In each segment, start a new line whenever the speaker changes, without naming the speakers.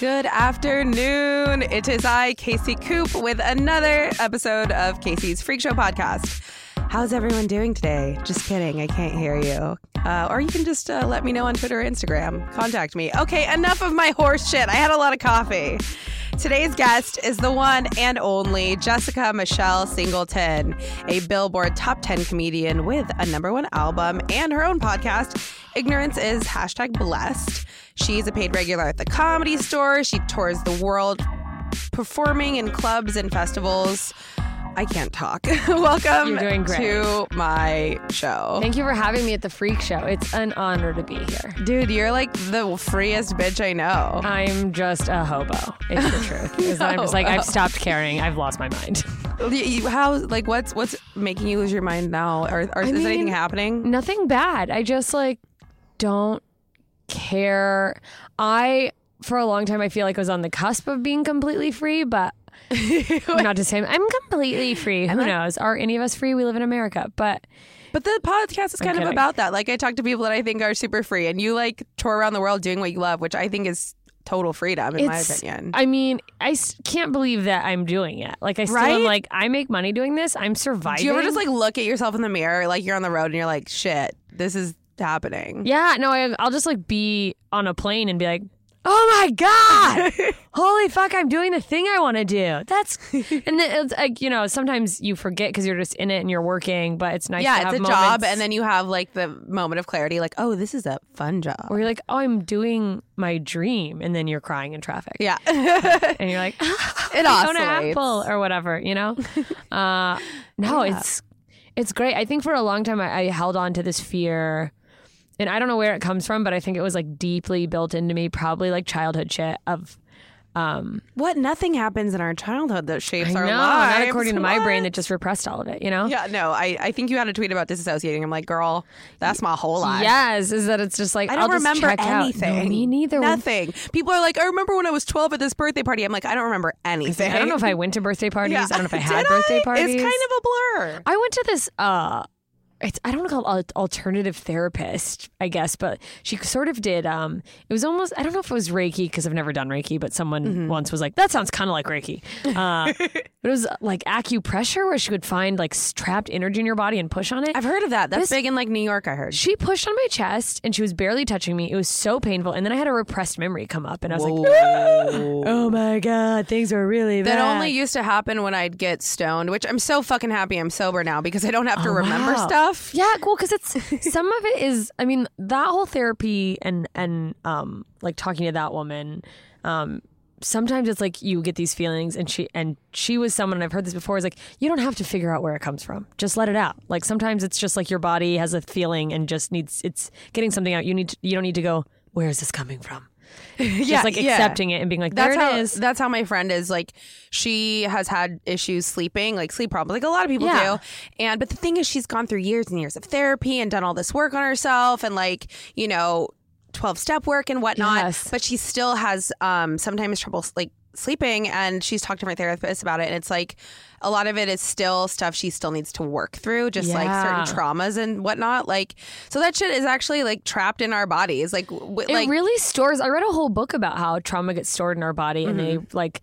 Good afternoon. It is I, Kasey Koop, with another episode of Kasey's Freak Show podcast. How's everyone doing today? Just kidding. I can't hear you. Uh, or you can just uh, let me know on Twitter or Instagram. Contact me. Okay, enough of my horse shit. I had a lot of coffee. Today's guest is the one and only Jessica Michelle Singleton, a Billboard top 10 comedian with a number one album and her own podcast. Ignorance is hashtag blessed. She's a paid regular at the comedy store. She tours the world performing in clubs and festivals. I can't talk. Welcome
You're doing great.
to my show.
Thank you for having me at the Freak Show. It's an honor to be here.
Dude, you're like the freest bitch I know.
I'm just a hobo. It's the truth. I'm just like I've stopped caring. I've lost my mind.
How like what's what's making you lose your mind now? Or, or is
mean-
anything happening?
Nothing bad. I just like don't care. I for a long time I feel like I was on the cusp of being completely free, but not to say I'm completely free. Who uh-huh. knows? Are any of us free? We live in America, but
But the podcast is kind of about that. Like I talk to people that I think are super free, and you like tour around the world doing what you love, which I think is total freedom, in my opinion.
I mean, I s- can't believe that I'm doing it. Like, I still
Right?
am like, I make money doing this. I'm surviving.
Do you ever just like look at yourself in the mirror, like you're on the road, and you're like, "Shit, this is happening."
Yeah, no, I, I'll just like be on a plane and be like, oh my God, holy fuck, I'm doing the thing I want to do. That's, and then it's like, you know, sometimes you forget because you're just in it and you're working, but it's nice
yeah,
to
it's
have
a
moments
job, and then you have like the moment of clarity, like, "Oh, this is a fun job."
where you're like, oh, I'm doing my dream. And then you're crying in traffic.
Yeah,
And you're like,
it
own an
oscillates.
apple or whatever, you know? uh, no, it's it's great. I think for a long time I, I held on to this fear, and I don't know where it comes from, but I think it was like deeply built into me, probably like childhood shit of. Um,
What? Nothing happens in our childhood that shapes
I
our
know,
lives.
not according to my brain
What?
that just repressed all of it, you know?
Yeah, no, I, I think you had a tweet about disassociating. I'm like, girl, that's my whole life.
Yes, is that it's just like
I
I'll
don't
just
remember anything.
No, me neither.
Nothing. People are like, I remember when I was 12 at this birthday party. I'm like, I don't remember anything.
I don't know if I went to birthday parties.
Yeah.
I don't know if I had
Did
birthday
I?
parties.
It's kind of a blur.
I went to this uh it's I don't want to call it alternative therapist, I guess, but she sort of did um it was almost I don't know if it was Reiki because I've never done Reiki, but someone
Mm-hmm.
once was like that sounds kind of like Reiki. Uh but it was like acupressure where she would find like trapped energy in your body and push on it.
I've heard of that. That's
This-
big in like New York, I heard.
she pushed on my chest and she was barely touching me. It was so painful. And then I had a repressed memory come up and I was like, oh my God, things are really bad.
That only used to happen when I'd get stoned, which I'm so fucking happy I'm sober now because I don't have to remember
Oh, wow.
stuff.
Yeah, cool. Because it's some of it is. I mean, that whole therapy and and um like talking to that woman, um. Sometimes it's like you get these feelings, and she and she was someone and I've heard this before. Is like you don't have to figure out where it comes from; just let it out. Like sometimes it's just like your body has a feeling and just needs it's getting something out. You need to, you don't need to go. Where is this coming from?
yeah,
just like
yeah.
accepting it and being like, there
That's
it
how
is.
that's how my friend is. Like she has had issues sleeping, like sleep problems, like a lot of people
Yeah.
do. And but the thing is, she's gone through years and years of therapy and done all this work on herself, and like you know, twelve step work and whatnot.
Yes.
But she still has um sometimes trouble like sleeping, and she's talked to my therapist about it. And it's like a lot of it is still stuff she still needs to work through, just like certain traumas and whatnot. Like so that shit is actually like trapped in our bodies. Like w-
it
like
really stores i read a whole book about how trauma gets stored in our body and they
Mm-hmm.
like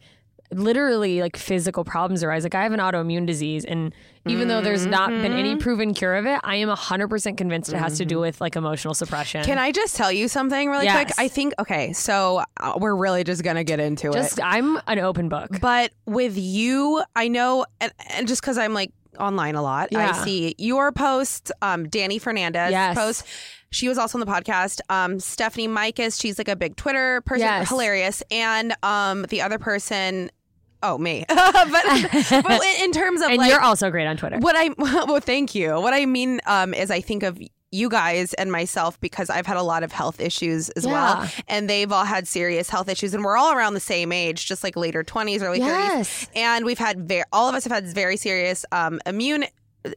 literally like physical problems arise like i have an autoimmune disease and even though there's not been any
Mm-hmm.
proven cure of it i am 100% convinced it has to do with like emotional suppression
Can I just tell you something really
Yes.
quick? I think okay, so uh, we're really just gonna get into
just
it.
i'm an open book
But with you, I know, and, and just because I'm like online a lot,
Yeah.
I see your post, um, Dani Fernandez
Yes.
post. She was also on the podcast. Um, Stephanie Mikas, she's like a big Twitter person,
Yes.
hilarious. And um, the other person, oh me, but, but in terms of
and
like,
you're also great on twitter
what I well, thank you. What I mean um, is, I think of you guys and myself because I've had a lot of health issues as well, and they've all had serious health issues, and we're all around the same age, just like later twenties, early
Yes.
thirties, and we've had very, all of us have had very serious um, immune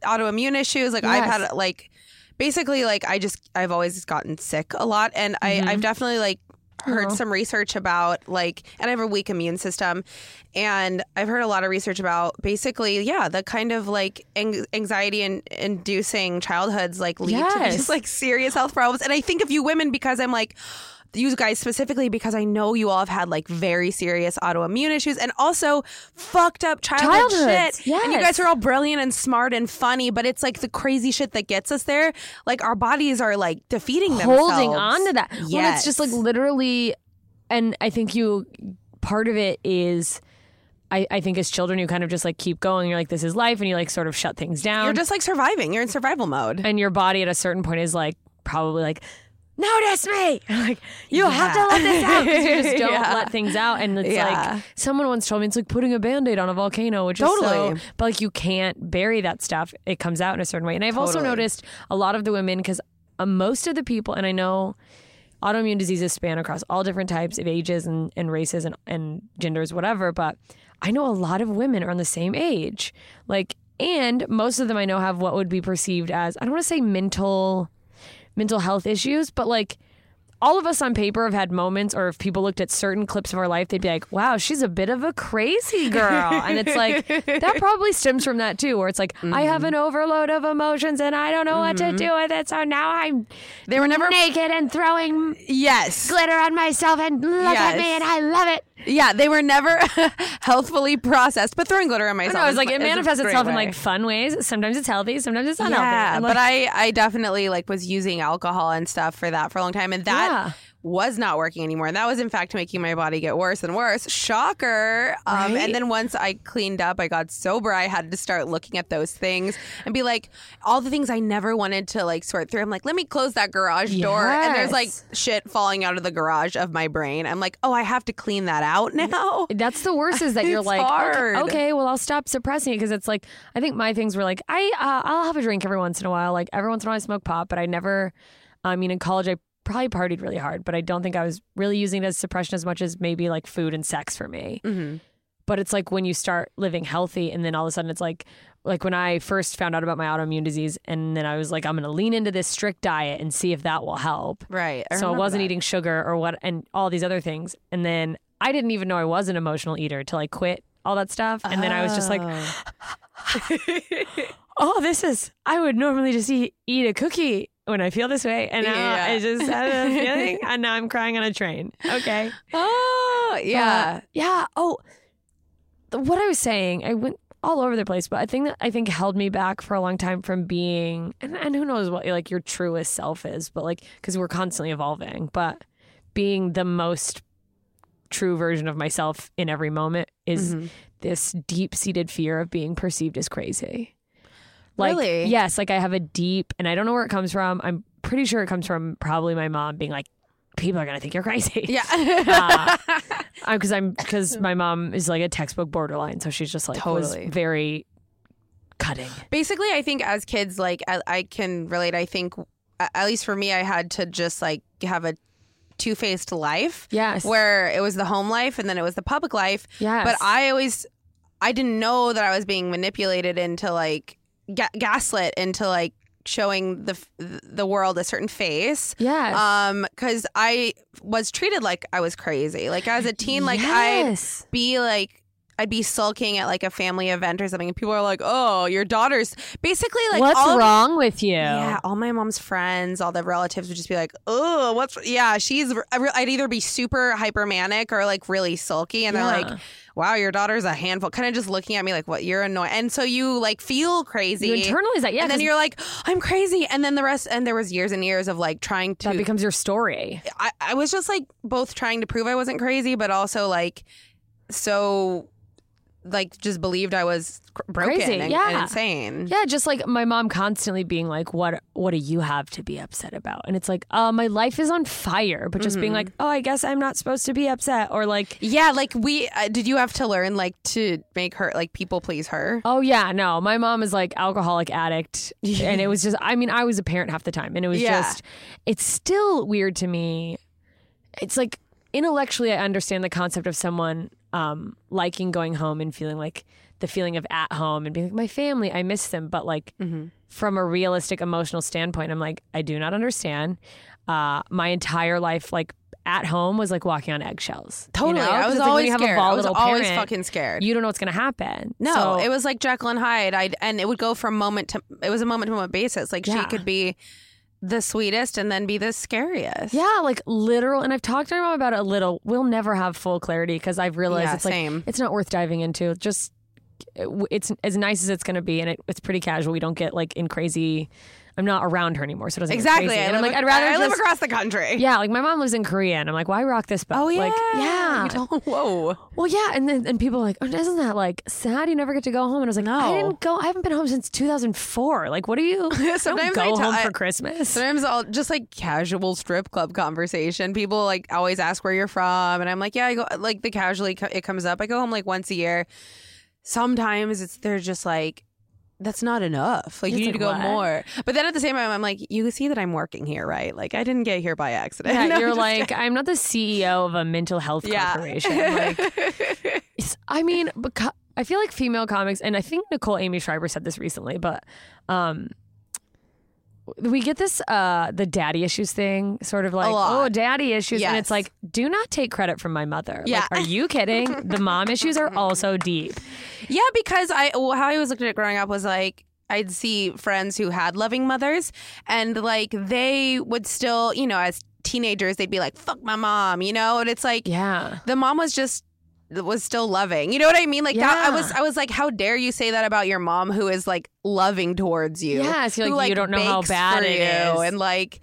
autoimmune issues. Like I've had like basically like I just I've always gotten sick a lot, and
Mm-hmm.
I I've definitely like heard uh-huh. some research about like and I have a weak immune system and I've heard a lot of research about basically yeah the kind of like ang- anxiety and inducing childhoods like lead to
Yes.
these like serious health problems and I think of you women because I'm like you guys specifically because I know you all have had like very serious autoimmune issues and also fucked up childhood
Childhoods,
shit. And you guys are all brilliant and smart and funny, but it's like the crazy shit that gets us there. Like our bodies are like defeating themselves.
holding on to that. Well, it's just like literally, and I think you part of it is. I, I think as children you kind of just like keep going you're like this is life and you like sort of shut things down
You're just like surviving. You're in survival mode.
and your body at a certain point is like probably like notice me like you have to let this out 'cause you just don't
Yeah.
let things out and it's
Yeah.
like someone once told me it's like putting a band-aid on a volcano which is
Totally.
so but like you can't bury that stuff it comes out in a certain way and i've also noticed a lot of the women because uh, most of the people and i know autoimmune diseases span across all different types of ages and, and races and, and genders whatever but i know a lot of women are on the same age like and most of them i know have what would be perceived as i don't want to say mental mental health issues, but like all of us on paper have had moments, or if people looked at certain clips of our life, they'd be like, wow, she's a bit of a crazy girl. and it's like, that probably stems from that too, where it's like, I have mm-hmm. an overload of emotions and I don't know what to do mm-hmm. with it. So now I'm
They were never
naked and throwing
Yes.
glitter on myself and look at me and I love it.
Yeah, they were never healthfully processed, but throwing glitter on myself.
No, it's
is-
like it manifests itself in like fun ways. Sometimes it's healthy, sometimes it's unhealthy.
Yeah,
And,
but I I definitely like was using alcohol and stuff for that for a long time, and that
Yeah.
Was not working anymore. And that was in fact making my body get worse and worse. Shocker. Um, and then once I cleaned up, I got sober. I had to start looking at those things and be like, all the things I never wanted to like sort through. I'm like, let me close that garage door, and there's like shit falling out of the garage of my brain. I'm like, oh, I have to clean that out now.
That's the worst is that you're like, okay, okay, well, I'll stop suppressing it because it's like, I think my things were like, I, uh, I'll have a drink every once in a while. Like every once in a while I smoke pot, but I never, I mean, in college, I probably partied really hard, but I don't think I was really using it as suppression as much as maybe like food and sex for me.
Mm-hmm.
But it's like when you start living healthy and then all of a sudden it's like, like when I first found out about my autoimmune disease and then I was like, I'm going to lean into this strict diet and see if that will help
Right.
so I wasn't
that.
eating sugar or what and all these other things. And then I didn't even know I was an emotional eater till I quit all that stuff. And then I was just like, oh, this is I would normally just eat eat a cookie when I feel this way. And now
Yeah.
I just had a feeling and now I'm crying on a train. Okay.
oh yeah.
Uh, yeah. Oh the- what I was saying, I went all over the place, but I think that I think held me back for a long time from being and, and who knows what like your truest self is, but like because we're constantly evolving, but being the most true version of myself in every moment is
Mhm.
this deep seated fear of being perceived as crazy. Like
Really?
yes, like I have a deep and I don't know where it comes from. I'm pretty sure it comes from probably my mom being like, people are gonna think you're crazy.
Yeah.
because uh, I'm because my mom is like a textbook borderline, so she's just like
Totally.
was very cutting.
Basically, I think as kids, like I, I can relate. I think, at least for me, I had to just like have a two faced life
Yes,
where it was the home life and then it was the public life.
yes,
But I always, I didn't know that I was being manipulated into like ga- gaslit into like showing the f- the world a certain face.
yes,
Um, because I was treated like I was crazy. Like as a teen, like I'd be like I'd be sulking at like a family event or something, and people are like, "Oh, your daughter's basically like
What's wrong with you?
yeah, all my mom's friends, all the relatives would just be like, "Oh, what's yeah?" She's I'd either be super hypermanic or like really sulky, and they're like, "Wow, your daughter's a handful." Kind of just looking at me like, "What? You're annoying," and so you like feel crazy.
You internalize that, yeah.
and then you're like, I'm crazy. And then the rest, and there was years and years of like trying to
that becomes your story.
I, I was just like both trying to prove I wasn't crazy, but also like so like just believed I was cr- broken
Crazy,
and, and
yeah.
insane.
Yeah, just like my mom constantly being like, "What? What do you have to be upset about?" And it's like, "Uh, my life is on fire," but just being
Mm-hmm.
like, "Oh, I guess I'm not supposed to be upset," or like,
Yeah, like we uh, did you have to learn like to make her like people please her?
Oh yeah, no. My mom is like alcoholic addict, and it was just. I mean, I was a parent half the time, and it was
Yeah.
just. It's still weird to me. It's like intellectually, I understand the concept of someone um, liking going home and feeling like the feeling of at home and being like my family. I miss them, but like
Mm-hmm.
from a realistic emotional standpoint, I'm like I do not understand. Uh, my entire life, like at home, was like walking on eggshells. you
Totally.
know?
I was
like
always
you
scared. I was always
parent,
fucking scared.
You don't know what's going to happen.
no,
So-
it was like Jekyll and Hyde. I and it would go from moment to it was a moment to moment basis. Like
Yeah.
she could be the sweetest and then be the scariest.
Yeah, like literal. And I've talked to my mom about it a little. We'll never have full clarity because I've realized
Yeah,
it's
same.
like it's not worth diving into. Just it's as nice as it's going to be, and it, it's pretty casual. We don't get like in crazy. I'm not around her anymore, so it doesn't
Exactly.
crazy. And I'm like, I'd rather
I live
just-
across the country.
Yeah, like my mom lives in Korea, and I'm like, why rock this boat?
Oh yeah.
like, yeah.
You don't- whoa.
Well, yeah, and then and people are like, oh, isn't that like sad? You never get to go home. And I was like, I didn't go. I haven't been home since 2004. Like, what are you?
Sometimes I
go home
I-
for Christmas.
Sometimes I'll just like casual strip club conversation. People like always ask where you're from, and I'm like, yeah, I go like the casually it comes up. I go home like once a year. Sometimes it's they're just like. That's not enough. Like
It's
you need
like,
to go
what?
more. But then at the same time, I'm like, you see that I'm working here, right? Like I didn't get here by accident.
Yeah,
I'm
you're
just-
like, I'm not the CEO of a mental health
yeah.
corporation. Like, it's- I mean, because I feel like female comics, and I think Nicole Amy Schreiber said this recently, but um, we get this uh the daddy issues thing, sort of like, oh, daddy issues, and it's like, do not take credit from my mother.
Yeah.
Like, are you kidding? the mom issues are also deep.
Yeah, because I well, how I was looking at it growing up was like I'd see friends who had loving mothers, and like they would still, you know, as teenagers, they'd be like, "Fuck my mom," you know, and it's like
Yeah.
the mom was just was still loving. You know what I mean? Like that, I was I was like, how dare you say that about your mom who is like loving towards you?
Yes, you're
who,
like, you don't know how bad it
you
is.
and like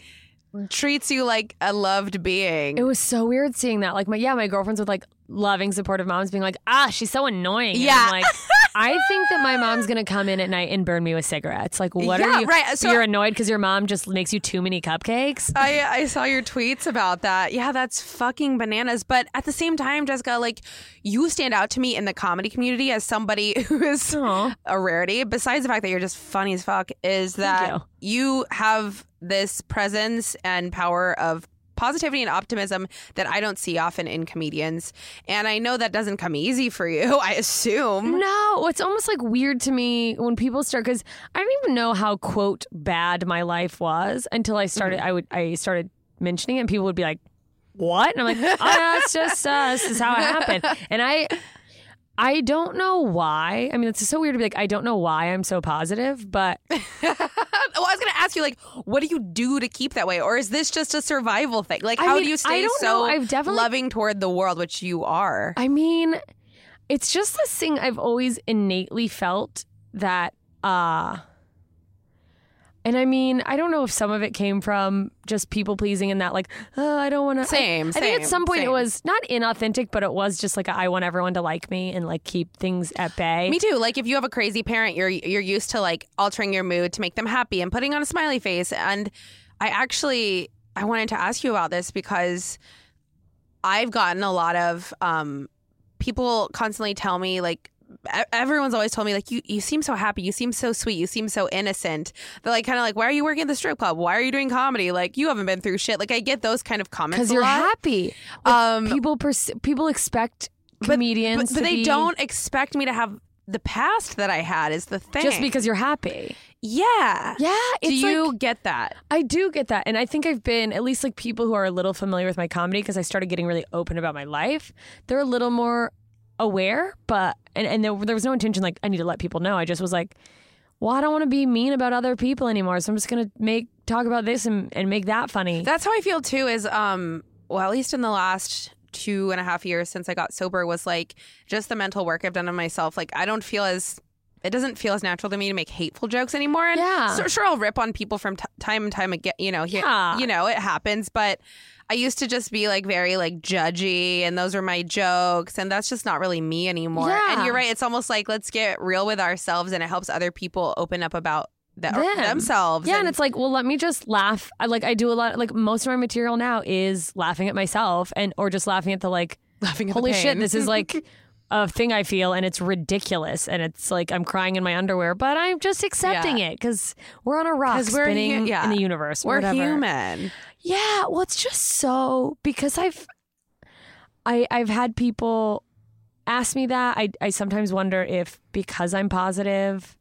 treats you like a loved being.
It was so weird seeing that. Like my yeah, my girlfriends with like loving, supportive moms being like, ah, she's so annoying. And
Yeah.
Like, I think that my mom's gonna come in at night and burn me with cigarettes. Like, what
Yeah,
are you?
right. So-
you're annoyed because your mom just makes you too many cupcakes.
I I saw your tweets about that. Yeah, that's fucking bananas. But at the same time, Jessica, like you stand out to me in the comedy community as somebody who is
Aw.
a rarity. Besides the fact that you're just funny as fuck, is that you have this presence and power of positivity and optimism that I don't see often in comedians. And I know that doesn't come easy for you, I assume.
No, it's almost like weird to me when people start because I don't even know how quote bad my life was until I started.
Mm-hmm.
I would I started mentioning it, and people would be like, "What?" And I'm like, "Oh, it's just uh, this is how it happened." And I. I don't know why. I mean, it's so weird to be like, I don't know why I'm so positive, but
well, I was going to ask you, like, what do you do to keep that way? Or is this just a survival thing? Like,
I
how
mean,
do you stay so
know. I've definitely-
loving toward the world, which you are?
I mean, it's just this thing I've always innately felt that uh and I mean, I don't know if some of it came from just people pleasing and that like, oh, I don't want to.
Same,
I, think at some point it
same.
was not inauthentic, but it was just like I want everyone to like me and like keep things at bay.
Me too. Like if you have a crazy parent, you're you're used to like altering your mood to make them happy and putting on a smiley face. And I actually I wanted to ask you about this because I've gotten a lot of um, people constantly tell me like everyone's always told me like you you seem so happy, you seem so sweet, you seem so innocent. They're like kind of like why are you working at the strip club? Why are you doing comedy? Like you haven't been through shit. Like I get those kind of comments
because you're
lot.
happy.
Um,
people pers- people expect comedians,
but, but
to
they
be-
don't expect me to have the past that I had is the thing.
just because you're happy.
Yeah.
Yeah,
Do you
like-
get that?
I do get that. And I think I've been, at least like people who are a little familiar with my comedy, because I started getting really open about my life, they're a little more aware. But, and, and there, there was no intention like, I need to let people know. I just was like, well, I don't want to be mean about other people anymore. So I'm just going to make, talk about this and, and make that funny.
That's how I feel too. Is um, well, at least in the last two and a half years since I got sober, was like just the mental work I've done on myself. Like I don't feel as it doesn't feel as natural to me to make hateful jokes anymore. And
Yeah.
so, sure, I'll rip on people from t- time and time again. You know, here,
Yeah.
you know, it happens, but. I used to just be like very like judgy and those are my jokes and that's just not really me anymore.
Yeah.
And you're right, it's almost like let's get real with ourselves and it helps other people open up about th-
Them.
themselves.
yeah, and it's like, well, let me just laugh. I like I do a lot. Like most of my material now is laughing at myself, and or just laughing at the like,
laughing at the
holy shit, this is like a thing I feel, and it's ridiculous, and it's like I'm crying in my underwear, but I'm just accepting
Yeah.
it because we're on a rock
we're hu-
spinning
yeah.
in the universe.
We're
whatever.
human.
Yeah, well, it's just so because I've I I've had people ask me that. I I sometimes wonder if because I'm positive,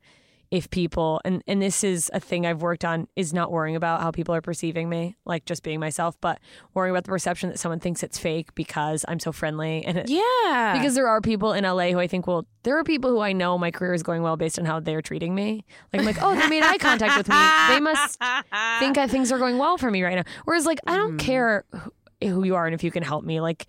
if people and and this is a thing I've worked on is not worrying about how people are perceiving me, like just being myself, but worrying about the perception that someone thinks it's fake because I'm so friendly and it,
Yeah.
because there are people in LA who I think will there are people who I know my career is going well based on how they're treating me. Like I'm like, oh, they made eye contact with me. They must think I, things are going well for me right now. Whereas like I don't care who, who you are and if you can help me. Like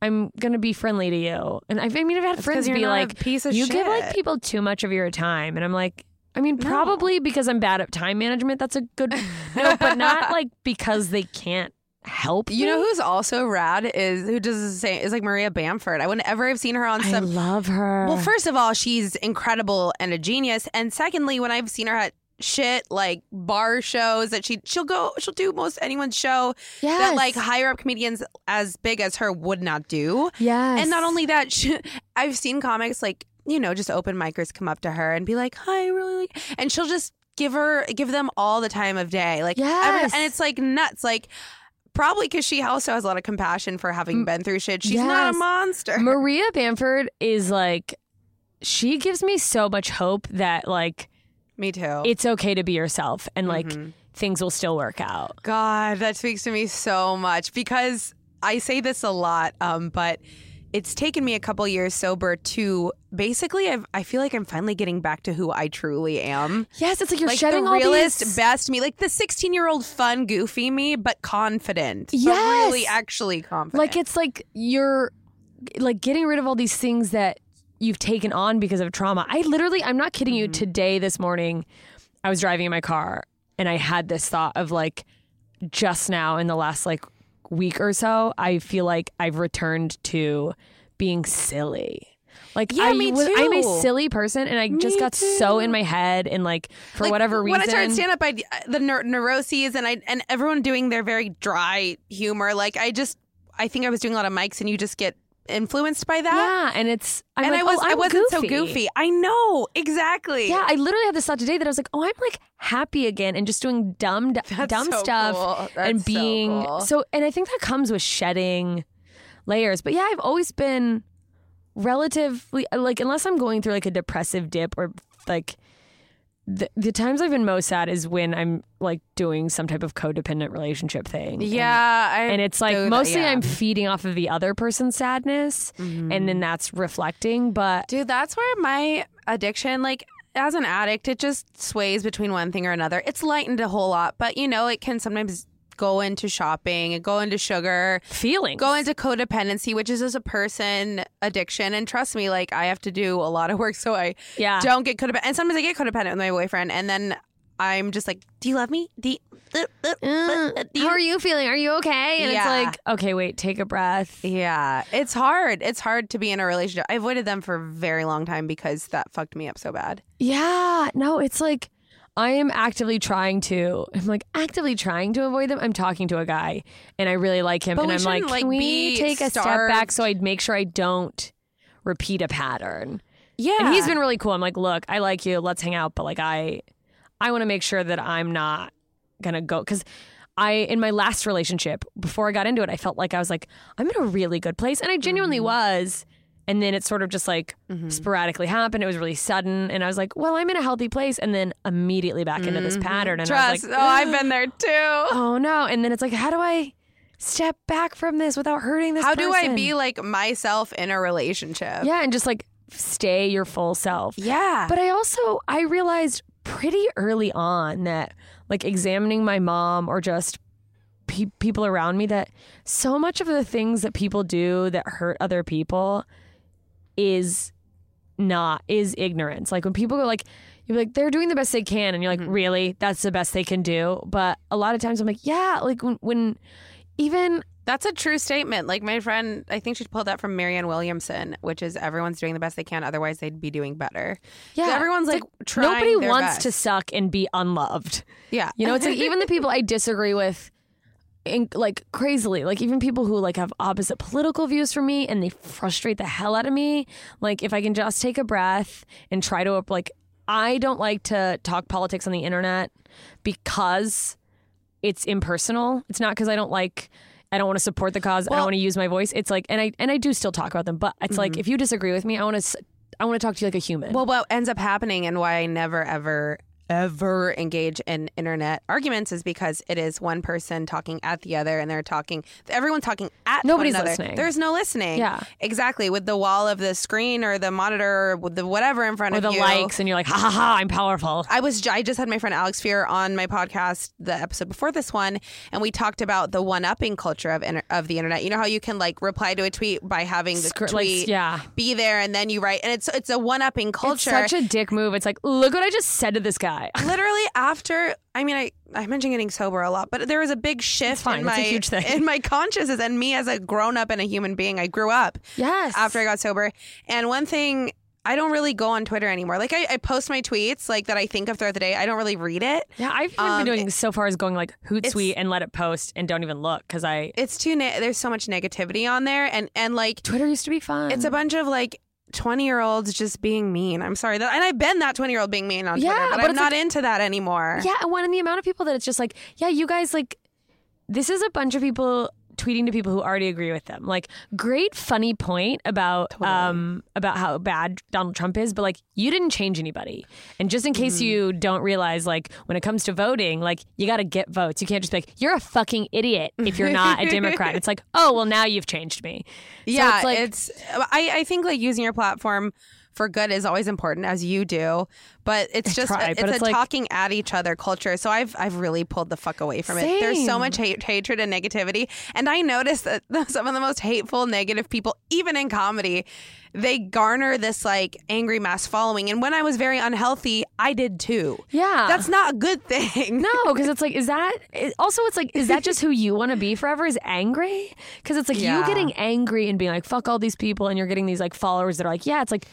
I'm gonna be friendly to you. And I've, I mean I've had friends
you're
be like, you give like people too much of your time, and I'm like. I mean, probably because I'm bad at time management. That's a good no, but not like because they can't help.
You
me.
know who's also rad is who does the same is like Maria Bamford. I whenever I've seen her on
I love her.
Well, first of all, she's incredible and a genius. And secondly, when I've seen her at shit like bar shows that she she'll go she'll do most anyone's show that like higher up comedians as big as her would not do.
Yeah,
And not only that, she, I've seen comics like you know just open micers come up to her and be like, "Hi, I really," like, and she'll just give her give them all the time of day, like every- and it's like nuts, like. Probably because she also has a lot of compassion for having been through shit. She's not a monster.
Maria Bamford is like, she gives me so much hope that like
Me too.
it's okay to be yourself and like
Mm-hmm.
things will still work out.
God, that speaks to me so much because I say this a lot, um, but it's taken me a couple years sober to basically. I've, I feel like I'm finally getting back to who I truly am.
Yes, it's like you're
like
shedding
the
all
realist,
these.
best me, like the 16 year old fun, goofy me, but confident. But
Yes.
really, actually confident.
like it's like you're like getting rid of all these things that you've taken on because of trauma. I literally, I'm not kidding you.
Mm-hmm.
Today, this morning, I was driving in my car and I had this thought of like just now in the last like week or so, I feel like I've returned to being silly. Like
Yeah,
I
me
was, I'm a silly person, and I just
Me
got so in my head, and like for
Like,
whatever reason,
When I started stand up, I uh, the neur- neuroses and I and everyone doing their very dry humor. Like I just, I think I was doing a lot of mics, and you just get influenced by that.
yeah, and it's I'm
and
like,
I oh, was
oh,
I wasn't so
goofy.
goofy. I know exactly.
Yeah, I literally had this thought today that I was like, oh, I'm like happy again and just doing dumb,
That's
dumb
so
stuff
cool.
and
being so cool.
and I think that comes with shedding layers. But yeah, I've always been relatively like unless I'm going through like a depressive dip or like the, the times I've been most sad is when I'm like doing some type of codependent relationship thing.
yeah. I,
And it's like mostly
yeah.
I'm feeding off of the other person's sadness mm-hmm. and then that's reflecting. But
Dude, that's where my addiction, like as an addict, it just sways between one thing or another. It's lightened a whole lot, but you know, it can sometimes go into shopping and go into sugar,
feelings.
go into codependency, which is as a person addiction. And trust me, like I have to do a lot of work so I
yeah.
don't get codependent. And sometimes I get codependent with my boyfriend, and then I'm just like, "Do you love me? Do you, uh, uh,
Uh,
do
how are you feeling? Are you okay? And
Yeah.
it's like, okay, wait, take a breath.
Yeah, it's hard. It's hard to be in a relationship. I avoided them for a very long time because that fucked me up so bad.
Yeah, no, it's like I am actively trying to. I'm like actively trying to avoid them. I'm talking to a guy, and I really like him,
But
and I'm like,
like,
can we take a step back so I'd make sure I don't repeat a pattern?
Yeah,
And he's been really cool. I'm like, look, I like you. Let's hang out, but like, I, I want to make sure that I'm not gonna go because. I in my last relationship before I got into it, I felt like I was like I'm in a really good place, and I genuinely
Mm-hmm.
was. And then it sort of just like sporadically happened. It was really sudden, and I was like, "Well, I'm in a healthy place," and then immediately back into this pattern. And I
Mm-hmm. Trust.
was like,
oh, I've been there too.
"Oh no!" And then it's like, "How do I step back from this without hurting this?"
How do I be like myself in a relationship?
Yeah, and just like stay your full self.
Yeah.
But I also I realized pretty early on that like examining my mom or just pe- people around me that so much of the things that people do that hurt other people is not is ignorance. Like when people go like you're like they're doing the best they can and you're like mm-hmm. really that's the best they can do. But a lot of times I'm like yeah like when, when even
That's a true statement. Like my friend, I think she pulled that from Marianne Williamson, which is everyone's doing the best they can, otherwise they'd be doing better.
yeah
everyone's like, trying
nobody wants
best.
to suck and be unloved.
Yeah.
You know, it's like even the people I disagree with, in, like crazily, like even people who like have opposite political views from me and they frustrate the hell out of me. Like if I can just take a breath and try to like, I don't like to talk politics on the internet because it's impersonal. It's not because I don't like. I don't want to support the cause. I don't want to use my voice. It's like, and I and I do still talk about them, but it's like
Mm-hmm.
if you disagree with me, I want to. I want to talk to you like a human.
Well, what ends up happening and why I never ever ever engage in internet arguments is because it is one person talking at the other and they're talking everyone's talking at
Nobody's
one another.
listening.
There's no listening.
Yeah.
Exactly. With the wall of the screen or the monitor or with the whatever in front
or
of
the
you.
likes, and you're like, ha ha ha, I'm powerful.
I was I just had my friend Alex Fear on my podcast the episode before this one, and we talked about the one upping culture of inter- of the internet. You know how you can like reply to a tweet by having the
Scr-
tweet
like, yeah.
be there, and then you write, and it's it's a one upping
It's
culture.
such a dick move. It's like, look what I just said to this guy.
Literally after, I mean, I I mentioned getting sober a lot, but there was a big shift
fine.
in
It's
my
a huge thing.
in my consciousness and me as a grown up and a human being. I grew up
Yes.
after I got sober, and one thing. I don't really go on Twitter anymore. Like I, I post my tweets like that I think of throughout the day. I don't really read it.
yeah, I've even
Um,
been doing so far as going like Hootsuite and let it post and don't even look because I
it's too ne- there's so much negativity on there and and like
Twitter used to be fun.
it's a bunch of like 20 year olds just being mean. I'm sorry that and i've been that 20 year old being mean on
Yeah,
twitter but,
but
i'm not into that anymore.
Yeah, and when the amount of people that it's just like, yeah, you guys like this is a bunch of people tweeting to people who already agree with them. Like, great funny point about um about how bad Donald Trump is, but like you didn't change anybody. And just in case you don't realize, like when it comes to voting, like you got to get votes. You can't just be like, you're a fucking idiot if you're not a Democrat. it's like, oh well, now you've changed me. So
yeah
it's like
it's I, I think like using your platform for good is always important as you do but it's just
try,
it's,
but
a
like-
talking at each other culture so i've i've really pulled the fuck away from it there's so much hate, hatred and negativity and i noticed that some of the most hateful negative people even in comedy they garner this like angry mass following and when i was very unhealthy i did too
yeah,
that's not a good thing
No, because it's like, is that it- also? It's like, is that just who you want to be forever? Is angry? Because it's like
Yeah.
you getting angry and being like, "Fuck all these people," and you're getting these like followers that are like, "Yeah, it's like."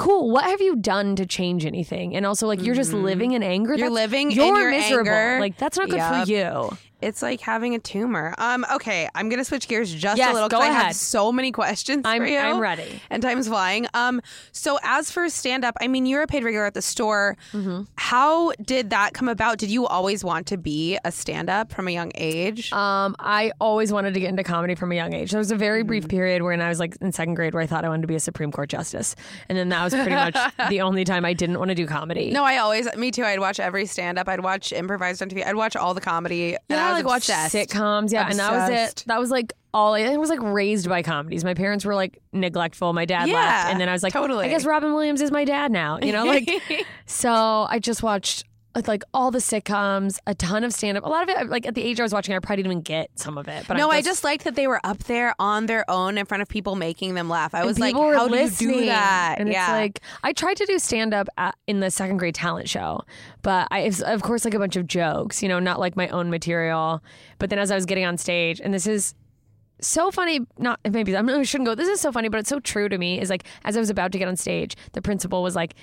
Cool. What have you done to change anything? And also, like, you're just living in anger.
Mm-hmm. You're
That's-
living in
You're
your
miserable.
anger.
Like, that's not good
Yep.
for you.
It's like having a tumor. Um, okay, I'm gonna switch gears just
Yes,
a little because I have so many questions
I'm
for you.
I'm ready.
And time's flying. Um, so as for stand up, I mean, you're a paid regular at the store.
Mm-hmm.
How did that come about? Did you always want to be a stand up from a young age?
Um, I always wanted to get into comedy from a young age. There was a very brief
Mm-hmm.
period when I was like in second grade where I thought I wanted to be a Supreme Court justice, and then that was pretty much the only time I didn't want to do comedy.
no, I always, me too. I'd watch every stand up. I'd watch improvised on TV. I'd watch all the comedy.
Yeah,
I
like watch
obsessed.
sitcoms. Yeah, and that was it. That was like all. I was like raised by comedies. My parents were like neglectful. My dad
Yeah,
left, and then I was like,
totally.
I guess Robin Williams is my dad now. You know, like so. I just watched like all the sitcoms, a ton of stand up. A lot of it, like at the age I was watching, I probably didn't even get some of it. But
No, I just liked that they were up there on their own in front of people making them laugh. I was like,
people were
how do you do that?
And
yeah.
it's like I tried to do stand up in the second grade talent show, but I it's, of course like a bunch of jokes, you know, not like my own material. But then as I was getting on stage, and this is so funny. Not maybe I shouldn't go. This is so funny, but it's so true to me. Is like as I was about to get on stage, the principal was like.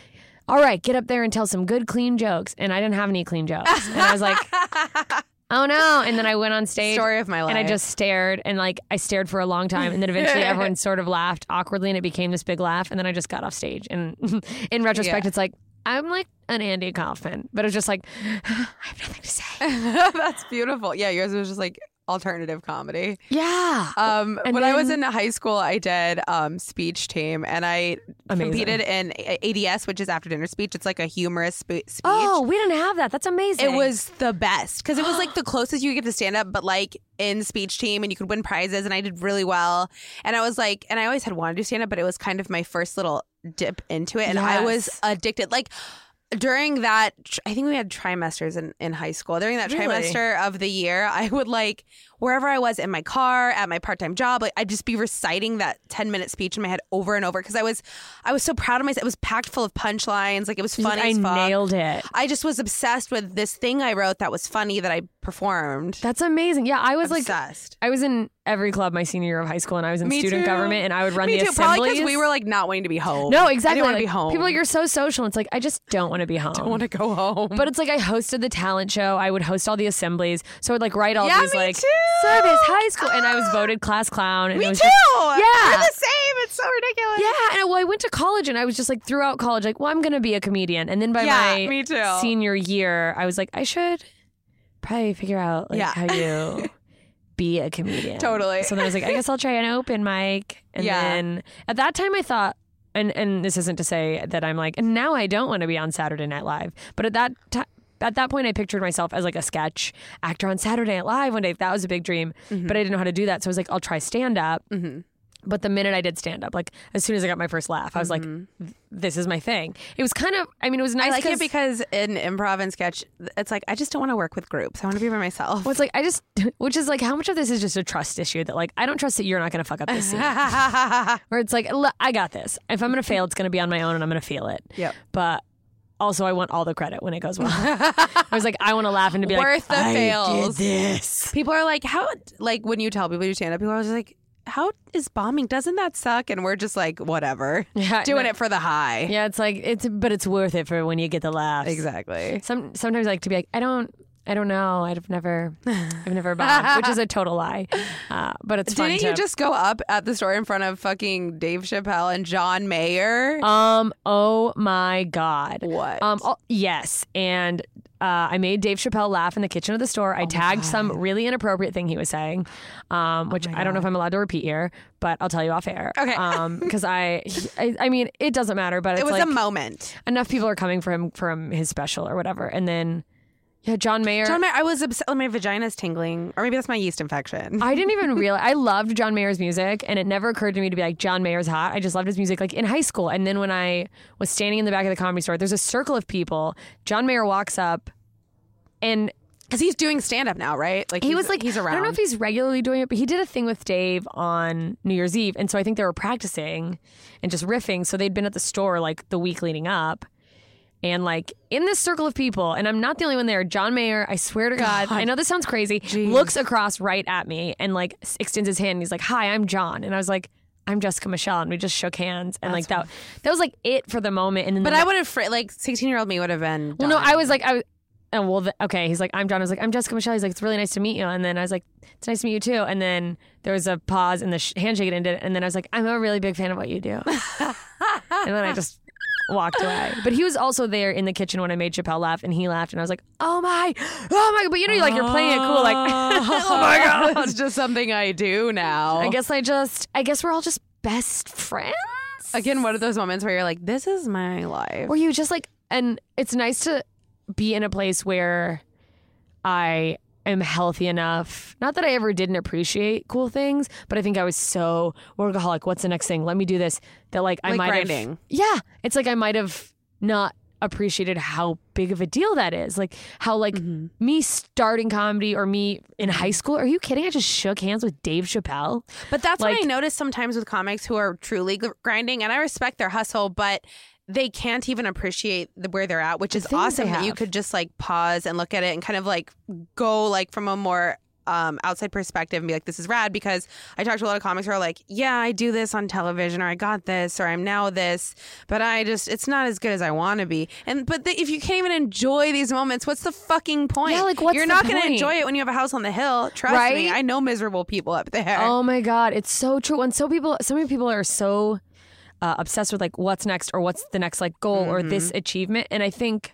All right, get up there and tell some good, clean jokes. And I didn't have any clean jokes. And I was like, oh no. And then I went on stage.
Story of my life.
And I just stared and like I stared for a long time. And then eventually everyone sort of laughed awkwardly and it became this big laugh. And then I just got off stage. And in retrospect,
Yeah.
it's like, I'm like an Andy Kaufman. But it was just like, I have nothing to say.
That's beautiful. Yeah, yours was just like alternative comedy.
Yeah.
Um,
And
when I was in high school, I did um, speech team, and I
Amazing.
competed in ADS, which is after dinner speech. It's like a humorous spe- speech.
oh, we didn't have that. That's amazing.
It was the best because it was like the closest you get to stand up, but like in speech team, and you could win prizes. And I did really well. And I was like, and I always had wanted to stand up, but it was kind of my first little dip into it, and I was addicted. Like during that, I think we had trimesters in in high school. During that
Really?
trimester of the year, I would like wherever I was in my car, at my part time job, like I'd just be reciting that ten minute speech in my head over and over because I was I was so proud of myself. It was packed full of punchlines. Like it was funny.
I
as fuck.
nailed it.
I just was obsessed with this thing I wrote that was funny that I performed.
That's amazing. Yeah, I was like,
obsessed.
I was in every club my senior year of high school, and I was in
Me
student
too.
government, and I would run
Me
the
too. Probably
assemblies.
because we were like not wanting to be home.
no, exactly.
I didn't want to
Like,
be home.
People, like, you're so social. It's like I just don't want to be home.
I don't want to go home.
But it's like I hosted the talent show. I would host all the assemblies. So I would like write all
Yeah,
these
me
like
too.
Service high school, and I was voted class clown. And
me
it was
too.
just- yeah.
we're the same. It's so ridiculous.
yeah, and well, I went to college, and I was just like throughout college, like, well, I'm gonna be a comedian. And then by
Yeah,
my
me too.
senior year, I was like, I should probably figure out like
Yeah.
how you be a comedian.
Totally.
So then I was like, I guess I'll try an open mic. And
Yeah.
then at that time, I thought and and this isn't to say that I'm like, and now I don't want to be on Saturday Night Live, but at that time. At that point, I pictured myself as like a sketch actor on Saturday Night Live one day. That was a big dream,
Mm-hmm.
but I didn't know how to do that. So I was like, I'll try stand up. But the minute I did stand up, like as soon as I got my first laugh, I was like, "This is my thing." It was kind of, I mean, it was nice
Mm-hmm. I like it
'cause-
because in improv and sketch, it's like I just don't want to work with groups. I want to be by myself.
Well, it's like I just, which is like how much of this is just a trust issue that like I don't trust that you're not going to fuck up this scene. Where it's like I got this. If I'm going to fail, it's going to be on my own, and I'm going to feel it.
Yep.
But also, I want all the credit when it goes well. I was like, I want to laugh and to be
Worth
like,
the
I
fails.
did this.
people are like, how? Like when you tell people you stand up, people are just like, how is bombing? Doesn't that suck? And we're just like, whatever,
Yeah,
doing
no.
it for the high.
Yeah, it's like it's, but it's worth it for when you get the laugh.
Exactly.
Some sometimes I like to be like, I don't. I don't know. I've never, I've never bombed, which is a total lie. Uh, but it's fun
Didn't
to-
you just go up at the store in front of fucking Dave Chappelle and John Mayer?
Um. Oh my God.
What?
Um. oh, yes. And uh, I made Dave Chappelle laugh in the kitchen of the store. I tagged some really inappropriate thing he was saying, um, which I don't know if I'm allowed to repeat here, but I'll tell you off air.
Okay.
Um. Because I, I, I mean, it doesn't matter, but it's
it was
like
a moment.
enough people are coming for him from his special or whatever, and then yeah, John Mayer.
John Mayer, I was upset. My vagina's tingling, or maybe that's my yeast infection.
I didn't even realize I loved John Mayer's music, and it never occurred to me to be like John Mayer's hot. I just loved his music, like in high school. And then when I was standing in the back of the comedy store, there's a circle of people. John Mayer walks up, and
Because he's doing stand up now, right? Like
he was like,
he's around.
I don't know if he's regularly doing it, but he did a thing with Dave on New Year's Eve, and so I think they were practicing and just riffing. So they'd been at the store like the week leading up. And like in this circle of people, and I'm not the only one there. John Mayer, I swear to God, I know this sounds crazy, looks across right at me and like extends his hand. And he's like, "Hi, I'm John," and I was like, "I'm Jessica Michelle," and we just shook hands, and like that, that was like it for the moment. And then,
but
the
I would have fr- like sixteen year old me would have been.
well, no. I was like, I. Oh, well, the, okay. He's like, I'm John. I was like, I'm Jessica Michelle. He's like, it's really nice to meet you. And then I was like, it's nice to meet you too. And then there was a pause and the sh- handshake ended. And then I was like, I'm a really big fan of what you do. and then I just walked away. But he was also there in the kitchen when I made Chappelle laugh, and he laughed, and I was like, oh my, oh my. But you know, you like you're playing it cool, like, oh my god.
it's just something I do now.
I guess I just, I guess we're all just best friends.
again, one of those moments where you're like, this is my life.
Were you just like, and it's nice to be in a place where I am healthy enough. Not that I ever didn't appreciate cool things, but I think I was so workaholic. What's the next thing? Let me do this. That like I
Like
might
grinding.
have. Yeah, it's like I might have not appreciated how big of a deal that is. Like how like
Mm-hmm.
me starting comedy or me in high school. Are you kidding? I just shook hands with Dave Chappelle.
But that's
Like-
what I notice sometimes with comics who are truly grinding, and I respect their hustle, but they can't even appreciate the, where they're at, which is awesome that you could just like pause and look at it and kind of like go like from a more um, outside perspective and be like, this is rad. Because I talked to a lot of comics who are like, yeah, I do this on television, or I got this, or I'm now this, but I just it's not as good as I want to be. And but the, if you can't even enjoy these moments, what's the fucking point?
Yeah, like, what's
you're not going to enjoy it when you have a house on the hill. Trust me, I know miserable people up there.
Oh my god, it's so true. And so people, so many people are so uh, obsessed with like what's next or what's the next like goal or this achievement. And I think,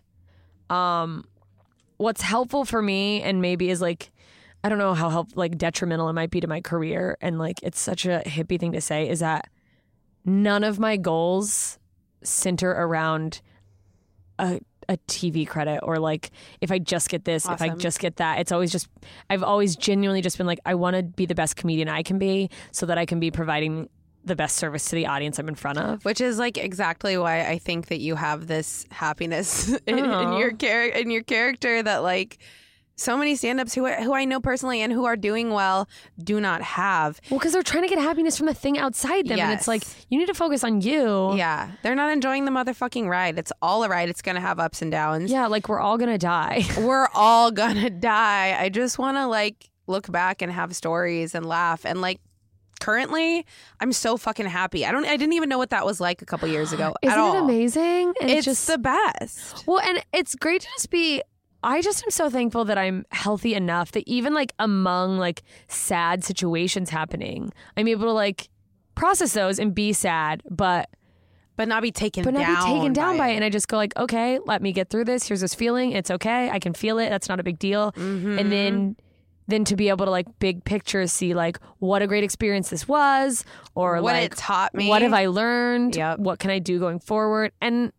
um, what's helpful for me and maybe is like, I don't know how help like detrimental it might be to my career. And like, it's such a hippie thing to say is that none of my goals center around a a TV credit or like if I just get this, if I just get that. It's always just I've always genuinely just been like I want to be the best comedian I can be so that I can be providing the best service to the audience I'm in front of.
Which is like exactly why I think that you have this happiness in, in your char- in your character that like so many stand-ups who who I know personally and who are doing well do not have.
Well, because they're trying to get happiness from the thing outside them, and it's like you need to focus on you.
Yeah, they're not enjoying the motherfucking ride. It's all a ride. It's going to have ups and downs.
Yeah, like we're all gonna die.
We're all going to die. I just want to like look back and have stories and laugh and like currently I'm so fucking happy. I don't I didn't even know what that was like a couple years ago
Isn't it amazing? And
It's
just
the best.
Well, and it's great to just be. I just am so thankful that I'm healthy enough that even like among like sad situations happening, I'm able to like process those and be sad, but
But not be taken
but not
down
be taken down by
by
it. And I just go like, okay, let me get through this. Here's this feeling. It's okay. I can feel it. That's not a big deal.
Mm-hmm.
And then than to be able to like big picture see like what a great experience this was or
What
like
it taught me.
what have I learned?
Yep.
What can I do going forward? And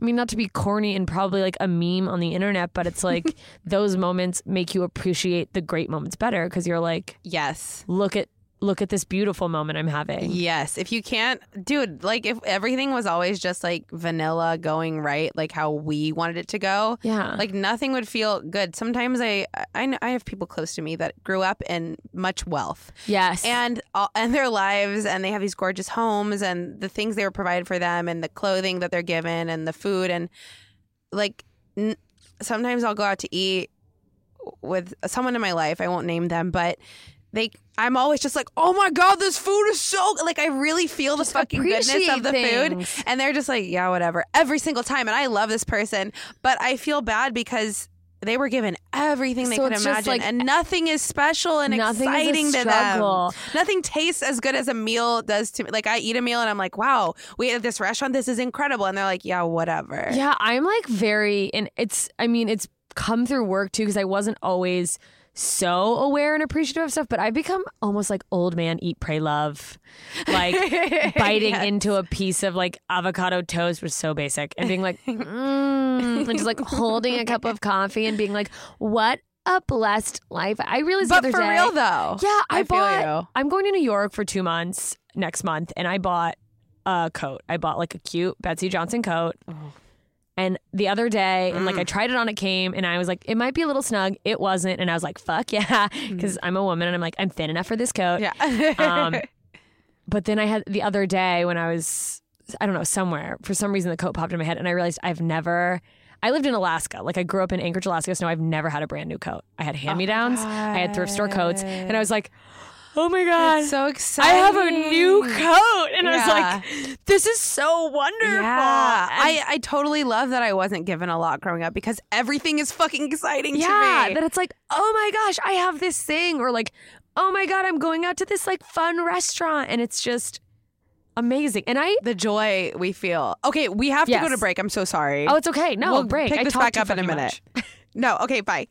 I mean, not to be corny and probably like a meme on the internet, but it's like those moments make you appreciate the great moments better because you're like,
Yes.
look at look at this beautiful moment I'm having.
Yes. If you can't, dude, like if everything was always just like vanilla going right, like how we wanted it to go,
Yeah.
like nothing would feel good. Sometimes I, I, I have people close to me that grew up in much wealth
yes.
and all, and their lives, and they have these gorgeous homes and the things they were provided for them, and the clothing that they're given, and the food, and like n- sometimes I'll go out to eat with someone in my life. I won't name them, but they. I'm always just like, oh my god, this food is so like I really feel the fucking goodness of the
things.
food, and they're just like, yeah, whatever, every single time. And I love this person, but I feel bad because. They were given everything they
So
could imagine,
like-
and nothing is special and
Nothing is a
exciting to them. Nothing tastes as good as a meal does to me. Like I eat a meal and I'm like, wow, we at this restaurant. This is incredible. And they're like, yeah, whatever.
Yeah, I'm like very, and it's, I mean, it's come through work too because I wasn't always so aware and appreciative of stuff, but I've become almost like old man eat, pray, love. Like biting
Yes.
into a piece of like avocado toast was so basic and being like, mm, and just like holding a cup of coffee and being like, what a blessed life. I realized
But
the other
for
day.
real though.
Yeah, I,
I feel
bought.
you.
I'm going to New York for two months next month, and I bought a coat. I bought like a cute Betsey Johnson coat.
Oh.
And the other day, and like
Mm.
I tried it on, it came, and I was like, it might be a little snug. It wasn't, and I was like, fuck yeah, because I'm a woman, and I'm like, I'm thin enough for this coat.
Mm. Yeah.
Um, But then I had the other day when I was, I don't know, somewhere for some reason the coat popped in my head, and I realized I've never. I lived in Alaska. Like I grew up in Anchorage, Alaska, so I've never had a brand new coat. I had hand me downs. I had thrift store coats, and I was like, oh my god,
It's so exciting I
have a new coat, and I was like, "This is so wonderful."
Yeah,
And-
I, I totally love that I wasn't given a lot growing up because everything is fucking exciting
yeah,
to me.
that it's like, oh my gosh, I have this thing, or like, oh my god, I'm going out to this like fun restaurant, and it's just amazing. And I,
the joy we feel. Okay, we have to go to break. I'm so sorry.
oh, it's okay. No,
we'll
break.
Pick
I
this back up in a minute. no, okay, bye.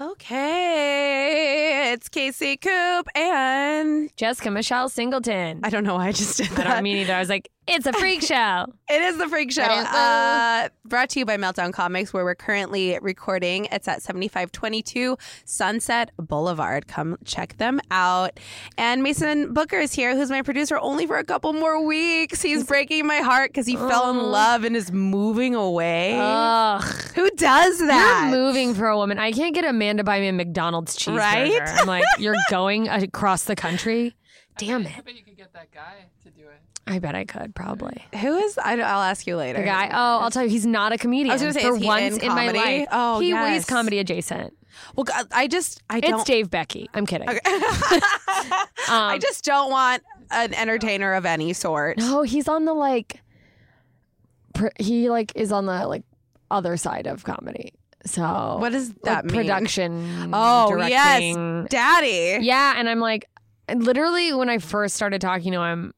Okay, it's Kasey Koop and
Jessica Michelle Singleton.
I don't know why I just did
I
that.
don't mean either. I was like, it's a freak show.
It is the Freak Show. Uh, brought to you by Meltdown Comics, where we're currently recording. It's at 7522 Sunset Boulevard. Come check them out. And Mason Booker is here, who's my producer, only for a couple more weeks. He's breaking my heart because he fell in
Oh.
love and is moving away.
Ugh.
Who does that?
You're moving for a woman. I can't get Amanda to buy me a McDonald's cheeseburger.
Right?
I'm like, you're going across the country. Damn
I
it.
bet you could get that guy to do it.
I bet I could probably.
Who is? I, will ask you later.
The guy. Oh, I'll tell you, he's not a comedian.
I was gonna say,
for once
in
my life.
Oh,
he
yes.
he's comedy adjacent.
Well, I just, I don't.
It's Dave Becky. I'm kidding.
I um, just don't want an entertainer of any sort.
No, he's on the like. Pr- he like is on the like other side of comedy. So
What does that
like,
mean?
Production.
Oh
directing.
yes, Daddy.
Yeah, and I'm like, literally when I first started talking to him,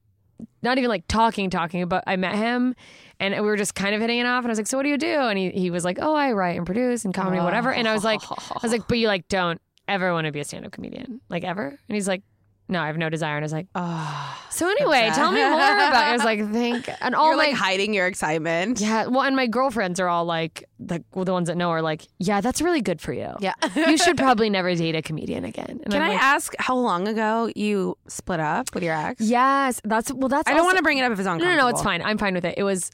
not even like talking, talking, but I met him and we were just kind of hitting it off. And I was like, "So what do you do?" And he he was like, "Oh, I write and produce and comedy, whatever." And I was like, I was like, "But you like don't ever want to be a stand up comedian, like ever?" And he's like. No, I have no desire. And I was like,
Oh,
so anyway, tell me more about it. I was like, think, and all
you're
my,
like hiding your excitement.
yeah, well, and my girlfriends are all like, the, well, the ones that know are like, yeah, that's really good for you.
Yeah.
you should probably never date a comedian again. And
Can
I'm
I
like,
ask how long ago you split up with your ex?
Yes, that's well. That's
I don't
also-
want to bring it up if it's
No,
uncomfortable.
no, no, it's fine. I'm fine with it. It was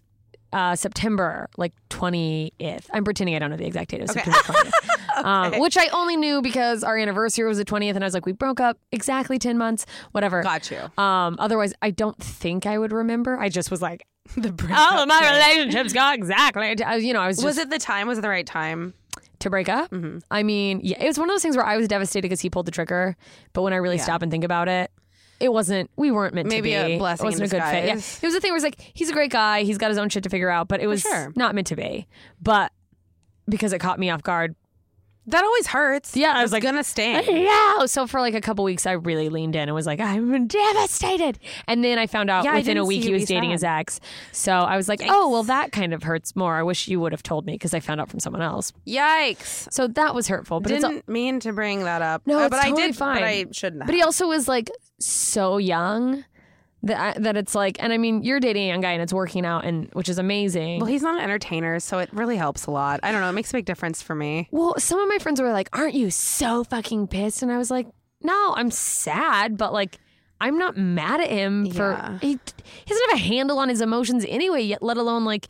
uh, September like 20th. I'm pretending I don't know the exact date. Was
Okay.
September 20th. um, which I only knew because our anniversary was the 20th, and I was like, we broke up exactly 10 months, whatever.
Got you.
Um, otherwise, I don't think I would remember. I just was like,
The break
oh, my relationships got exactly. I- You know, I was just
Was it the time? Was it the right time?
to break up.
Mm-hmm.
I mean, yeah, it was one of those things where I was devastated because he pulled the trigger, but when I really
Yeah.
stop and think about it, it wasn't. We weren't meant
Maybe
to be.
a blessing
It wasn't a good fit. Yeah,
disguise.
it was a thing where it's like he's a great guy. He's got his own shit to figure out, but it was
sure.
not meant to be. But because it caught me off guard,
That always hurts.
Yeah, I was like,
gonna sting.
Yeah. So for like a couple weeks, I really leaned in and was like, I'm devastated. And then I found out
Yeah, I
within a
didn't
week he was
be
dating
sad.
his ex. So I was like, oh, well, that kind of hurts more. I wish you would have told me because I found out from someone else.
Yikes.
So that was hurtful. But it's,
Didn't mean to bring that up.
No,
Uh,
it's
but
totally
I did.
fine.
But I shouldn't. Have.
but he also was like so young that that it's like, and I mean, you're dating a young guy and it's working out, and which is amazing.
well, he's not an entertainer, so it really helps a lot. I don't know. It makes a big difference for me.
Well, some of my friends were like, "Aren't you so fucking pissed?" And I was like, "No, I'm sad, but like." I'm not mad at him for
Yeah.
he, he doesn't have a handle on his emotions anyway. Yet, let alone like,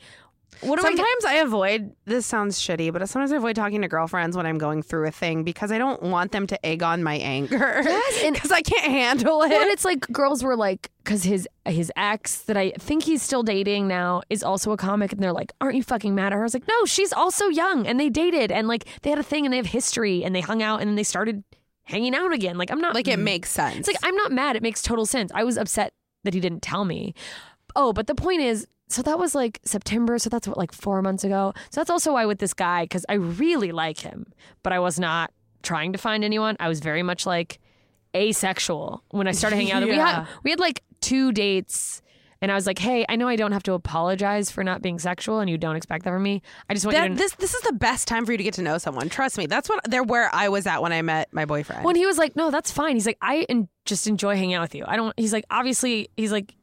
what do
Sometimes I avoid. This sounds shitty, but sometimes I avoid talking to girlfriends when I'm going through a thing because I don't want them to egg on my anger.
Yes,
because I can't handle it.
Well, and it's like girls were like, because his his ex that I think he's still dating now is also a comic, and they're like, "Aren't you fucking mad at her?" I was like, "No, she's also young, and they dated, and like they had a thing, and they have history, and they hung out, and then they started hanging out again. Like I'm not
like it makes sense.
It's like I'm not mad. It makes total sense. I was upset that he didn't tell me. Oh, but the point is, so that was like September. So that's what like four months ago. So that's also why with this guy because I really like him, but I was not trying to find anyone. I was very much like asexual when I started hanging out. We
Yeah.
had we had like two dates. And I was like, "Hey, I know I don't have to apologize for not being sexual, and you don't expect that from me. I just want you to
this this is the best time for you to get to know someone. Trust me. That's what they're where I was at when I met my boyfriend.
When he was like, "No, that's fine." He's like, "I en- just enjoy hanging out with you. I don't." He's like, "Obviously, he's like,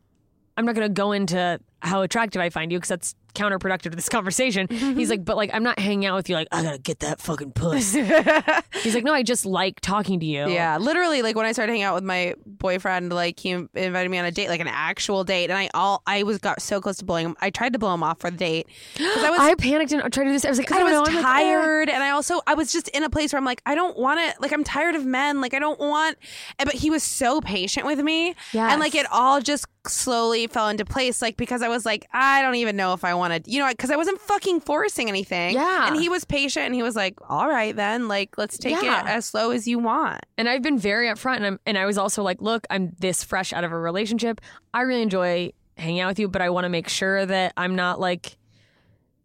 I'm not gonna go into how attractive I find you because that's counterproductive to this conversation." he's like, "But like, I'm not hanging out with you. Like, I gotta get that fucking puss." he's like, "No, I just like talking to you."
Yeah, literally, like when I started hanging out with my boyfriend, like he invited me on a date, like an actual date, and I all I was got so close to blowing him. I tried to blow him off for the date I was
I panicked and I tried to do this. I was like, I
I
don't know.
was
I'm like, ah.
tired, and I also I was just in a place where I'm like, I don't want to. Like I'm tired of men. Like I don't want. and- But he was so patient with me, and like it all just slowly fell into place. Like because I was like, I don't even know if I wanted, you know, because I wasn't fucking forcing anything.
Yeah.
and he was patient, and he was like, All right, then, like let's take
Yeah.
it as slow as you want.
And I've been very upfront, and I'm and I was also like, look, I'm this fresh out of a relationship. I really enjoy hanging out with you, but I want to make sure that I'm not like.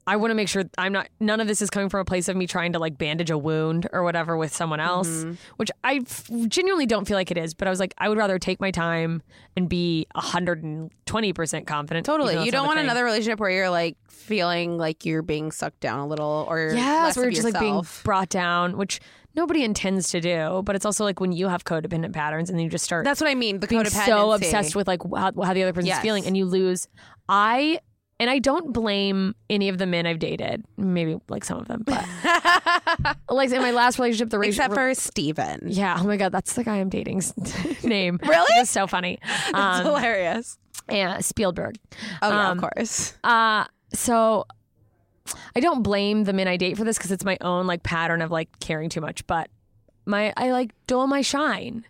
I want to make sure I'm not. None of this is coming from a place of me trying to like bandage a wound or whatever with someone else, mm-hmm. which I f- genuinely don't feel like it is. But I was like, I would rather take my time and be 120 percent confident.
Totally. You don't want
thing.
another relationship where you're like feeling like you're being sucked down a little or
Yes,
less
where
of
you're just like being brought down, which nobody intends to do. But it's also like when you have codependent patterns and then you just start
That's what I mean. The
being
codependency.
so obsessed with like how, how the other person's
Yes.
feeling and you lose i and i don't blame any of the men i've dated maybe like some of them but like in my last relationship the
except
relationship
for Steven.
yeah oh my god that's the guy i'm dating's name
Really?
it's so funny
That's
um,
hilarious.
yeah spielberg
Oh yeah,
um,
of course.
uh so I don't blame the men I date for this because it's my own like pattern of like caring too much, but my I like dull my shine.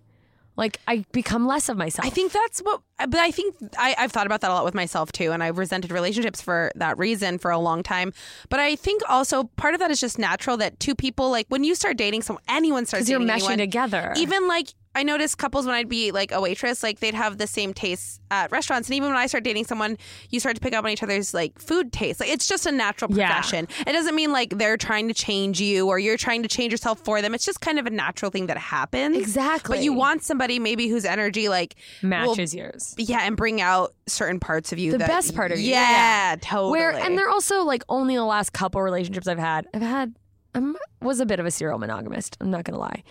Like I become less of myself.
I think that's what, but I think I, I've thought about that a lot with myself too, and I've resented relationships for that reason for a long time. But I think also part of that is just natural that two people, like when you start dating someone, anyone starts
because you're
dating
meshing
anyone,
together.
even like I noticed couples when I'd be like a waitress, like they'd have the same tastes at restaurants. And even when I start dating someone, you start to pick up on each other's like food tastes. Like it's just a natural
Yeah.
progression. It doesn't mean like they're trying to change you or you're trying to change yourself for them. It's just kind of a natural thing that happens.
Exactly.
But you want somebody maybe whose energy like will-
matches yours.
yeah, and bring out certain parts of you.
The
that-
best part of you,
Yeah,
yeah.
totally.
Where and they're also like only the last couple relationships I've had. I've had I was a bit of a serial monogamist. I'm not gonna lie,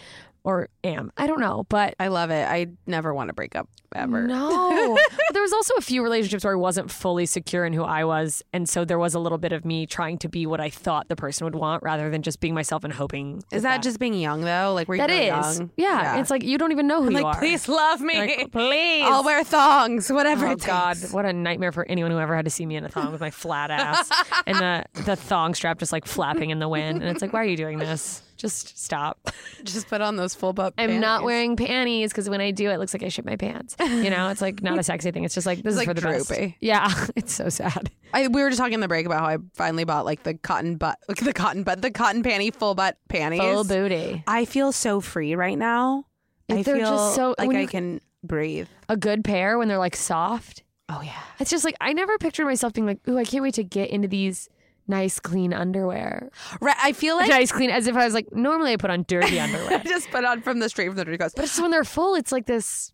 or am. I don't know, but
I love it. I never want to break up ever.
No. but there was also a few relationships where I wasn't fully secure in who I was. And so there was a little bit of me trying to be what I thought the person would want rather than just being myself and hoping.
Is that just being young though? Like were you
That
really
is.
young?
Yeah, It's like you don't even know who
I'm
you
like,
are.
please love me.
Like, please.
I'll wear thongs, whatever
Oh God! What a nightmare for anyone who ever had to see me in a thong with my flat ass and the the thong strap just like flapping in the wind. And it's like, why are you doing this? Just stop.
Just put on those full butt.
I'm not wearing panties because when I do, it looks like I shit my pants. You know, it's like not a sexy thing. It's just like this is
like
for the best.
droopy.
Yeah, it's so sad.
I, we were just talking in the break about how I finally bought like the cotton butt, like the cotton butt, the cotton panty full butt panties.
Full booty.
I feel so free right now. I
They're
feel
just so-
like
when
I can breathe.
A good pair when they're like soft.
Oh yeah.
It's just like I never pictured myself being like, ooh, I can't wait to get into these nice clean underwear.
Right. I feel like
nice clean as if I was like normally I put on dirty underwear.
I just put on from the straight from the dirty coast.
but it's when they're full, it's like this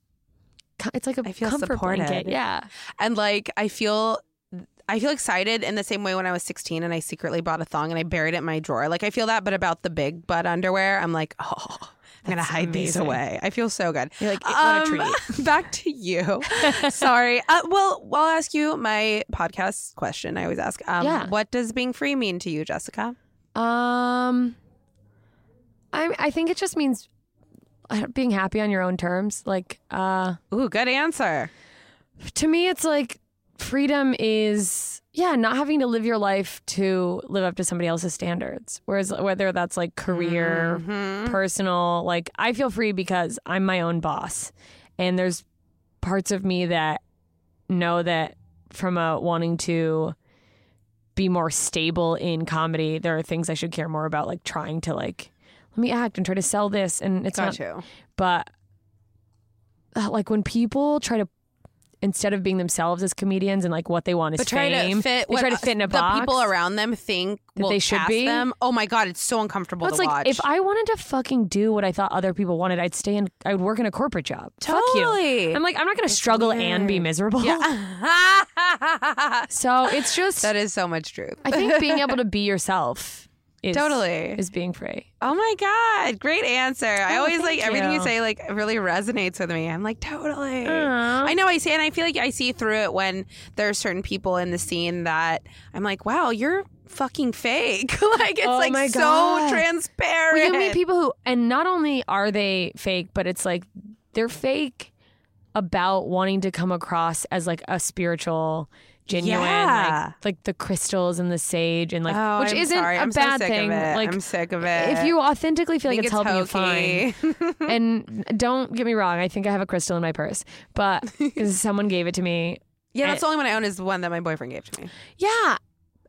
it's like a
I feel
comfort
supported.
blanket. Yeah.
and like I feel I feel excited in the same way when I was 16 and I secretly bought a thong and I buried it in my drawer. Like I feel that, but about the big butt underwear, I'm like, oh, I'm gonna
That's
hide these away. I feel so good.
You're like, what a
Um,
treat.
Back to you. Sorry. Uh, well, I'll ask you my podcast question. I always ask. Um,
Yeah.
What does being free mean to you, Jessica?
Um, I I think it just means uh, being happy on your own terms. Like, uh,
Ooh, good answer.
to me, it's like freedom is yeah, not having to live your life to live up to somebody else's standards. Whereas whether that's like career,
Mhm.
personal, like I feel free because I'm my own boss, and there's parts of me that know that from a wanting to be more stable in comedy, there are things I should care more about, like trying to like let me act and try to sell this, and it's
Got
not.
you.
But uh, like when people try to. Instead of being themselves as comedians and like what they want is
But try
fame,
to fit.
they
what
try to fit in a
the
box.
people around them think
That they should be?
them. Oh my god, it's so uncomfortable
No, it's
to
like
watch.
if I wanted to fucking do what I thought other people wanted, I'd stay in. I would work in a corporate job. Fuck you.
Totally.
I'm like, I'm not going to struggle and be miserable.
Yeah.
So it's just,
that is so much truth.
I think being able to be yourself is
Totally.
is being free.
Oh my god, great answer. I
Oh,
always like everything you
you.
say like really resonates with me. I'm like totally.
Aw.
I know I see and I feel like I see through it when there are certain people in the scene that I'm like, "Wow, you're fucking fake." like it's
Oh
like so transparent.
Well, you meet people who, and not only are they fake, but it's like they're fake about wanting to come across as like a spiritual, genuine,
Yeah.
like like the crystals and the sage, and like
oh,
which
I'm
isn't
sorry.
a
I'm
bad
so
thing. Like
I'm sick of it.
if you authentically feel like
think
it's helping you fine. and don't get me wrong, I think I have a crystal in my purse, but someone gave it to me.
yeah, that's the only one I own is the one that my boyfriend gave to me.
Yeah,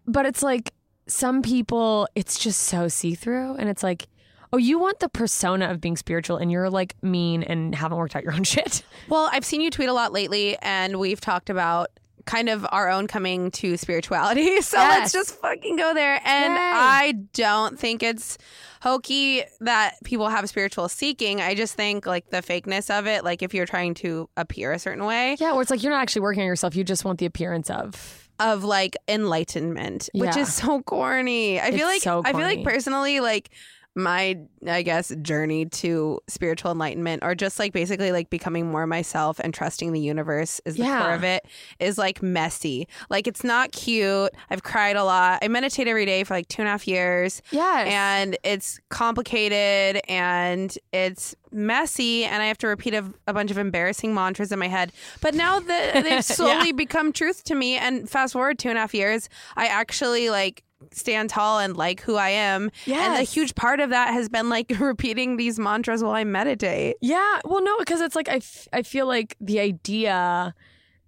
but it's like some people, it's just so see through, and it's like. Oh, you want the persona of being spiritual, and you're like mean and haven't worked out your own shit.
Well, I've seen you tweet a lot lately, and we've talked about kind of our own coming to spirituality. So
Yes.
let's just fucking go there. And
Yay.
I don't think it's hokey that people have spiritual seeking. I just think like the fakeness of it, like if you're trying to appear a certain way,
Yeah, where it's like you're not actually working on yourself; you just want the appearance of.
of like enlightenment, which is so corny. I feel like
It's so
I feel like personally like my I guess journey to spiritual enlightenment or just like basically like becoming more myself and trusting the universe is the
Yeah.
core of it is like messy. Like it's not cute. I've cried a lot. I meditate every day for like two and a half years
yeah
and it's complicated and it's messy and i have to repeat a, a bunch of embarrassing mantras in my head but now that they've slowly become truth to me and fast forward two and a half years i actually like stand tall and like who i am Yeah. and a huge part of that has been like repeating these mantras while i meditate
Yeah, well, no, because it's like I, f- I feel like the idea,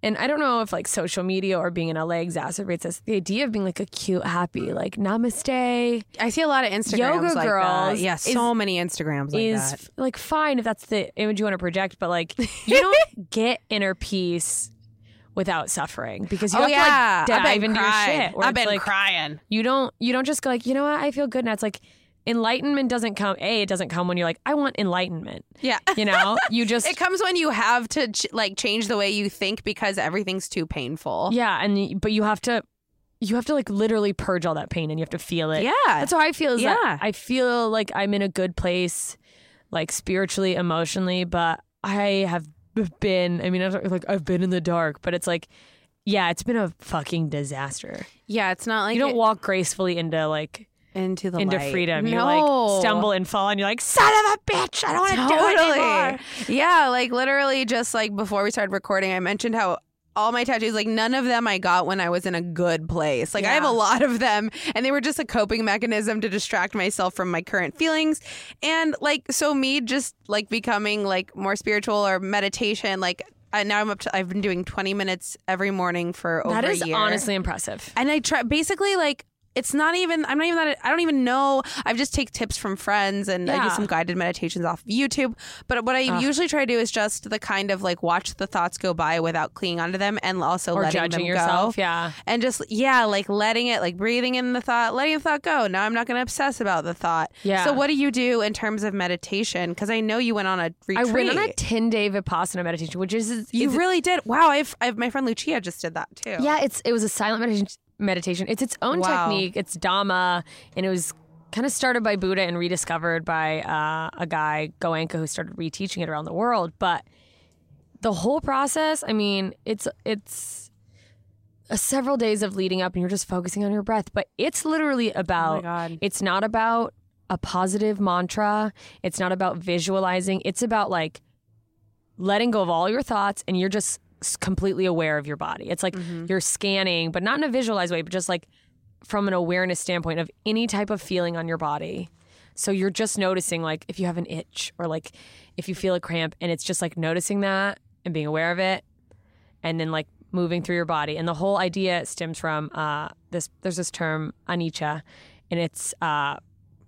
and I don't know if like social media or being in LA exacerbates this. The idea of being like a cute, happy, like namaste
i see a lot of instagrams
Yoga
like that.
girls
yeah
is-
so many instagrams like
is
that
like fine if that's the image you want to project, but like you don't get inner peace without suffering because you
oh
have
yeah
to like
I've
dive into
crying.
your shit.
i've been
like,
crying
You don't you don't just go like, you know what, I feel good now. It's like enlightenment doesn't come a, it doesn't come when you're like, I want enlightenment.
yeah
You know? You just
It comes when you have to ch- like change the way you think because everything's too painful.
Yeah, and but you have to you have to like literally purge all that pain and you have to feel it.
Yeah.
That's how I feel is
Yeah.
that I feel like I'm in a good place like spiritually, emotionally, but I have been I mean, I don't- like I've been in the dark, but it's like yeah, it's been a fucking disaster.
Yeah, it's not like
you don't
it-
walk gracefully into like
into the
into
light.
freedom. You
No.
like stumble and fall and you're like, son of a bitch, I don't want to do it anymore.
Yeah, like literally just like before we started recording, I mentioned how all my tattoos, like none of them I got when I was in a good place. Like I have a lot of them and they were just a coping mechanism to distract myself from my current feelings. And like so me just like becoming like more spiritual or meditation, like I, now I'm up to I've been doing 20 minutes every morning for over
That is honestly impressive.
And I try basically like it's not even I'm not even that I don't even know. I've just take tips from friends and I do some guided meditations off of YouTube. But what I
Ugh.
usually try to do is just the kind of like watch the thoughts go by without clinging onto them and also
or
letting
judging
them
yourself.
go.
Yeah.
And just yeah, like letting it like breathing in the thought, letting the thought go. Now I'm not going to obsess about the thought.
Yeah.
So what do you do in terms of meditation? Because I know you went on a retreat.
I went on a 10 day Vipassana meditation, which is
you really did. Wow, I've, I've my friend Lucia just did that too.
Yeah, it's it was a silent meditation. Meditation. It's its own
Wow.
technique. It's Dhamma, and it was kind of started by Buddha and rediscovered by uh, a guy Goenka who started reteaching it around the world. But the whole process, I mean, it's it's a several days of leading up, and you're just focusing on your breath. But it's literally about.
God.
It's not about a positive mantra. It's not about visualizing. It's about like letting go of all your thoughts and you're just completely aware of your body. It's like you're scanning, but not in a visualized way, but just like from an awareness standpoint of any type of feeling on your body. So you're just noticing like if you have an itch or like if you feel a cramp and it's just like noticing that and being aware of it and then like moving through your body. And the whole idea stems from uh, this. There's this term anicca, and it's uh,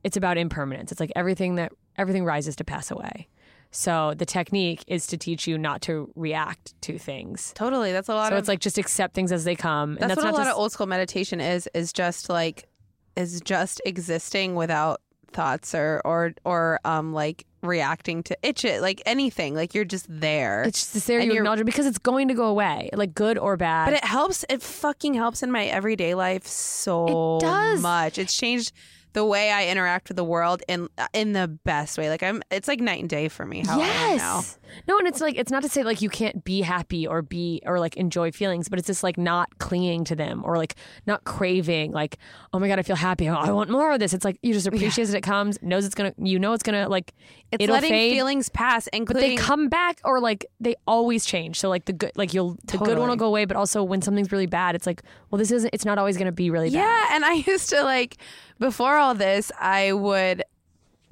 it's about impermanence. It's like everything that everything rises to pass away. So the technique is to teach you not to react to things.
Totally. That's a lot
So
of
it's like just accept things as they come. and
that's,
that's
what a lot
to
of old school meditation is is just like is just existing without thoughts or or or um like reacting to itch it like anything like you're just there
it's just there you
you're-
acknowledge it because it's going to go away, like good or bad.
but it helps it fucking helps in my everyday life so
It does.
much it's changed the way I interact with the world in uh, in the best way like I'm it's like night and day for me how I am now
yes. No, and it's like it's not to say like you can't be happy or be or like enjoy feelings, but it's just like not clinging to them or like not craving like oh my god I feel happy oh, I want more of this. It's like you just appreciate that it comes, knows it's gonna you know it's gonna like
it's letting
fade,
feelings pass
but they come back or like they always change. So like the good like you'll the good one will
Totally.
go away, but also when something's really bad, it's like well this isn't it's not always gonna be really bad.
Yeah, and I used to like before all this, I would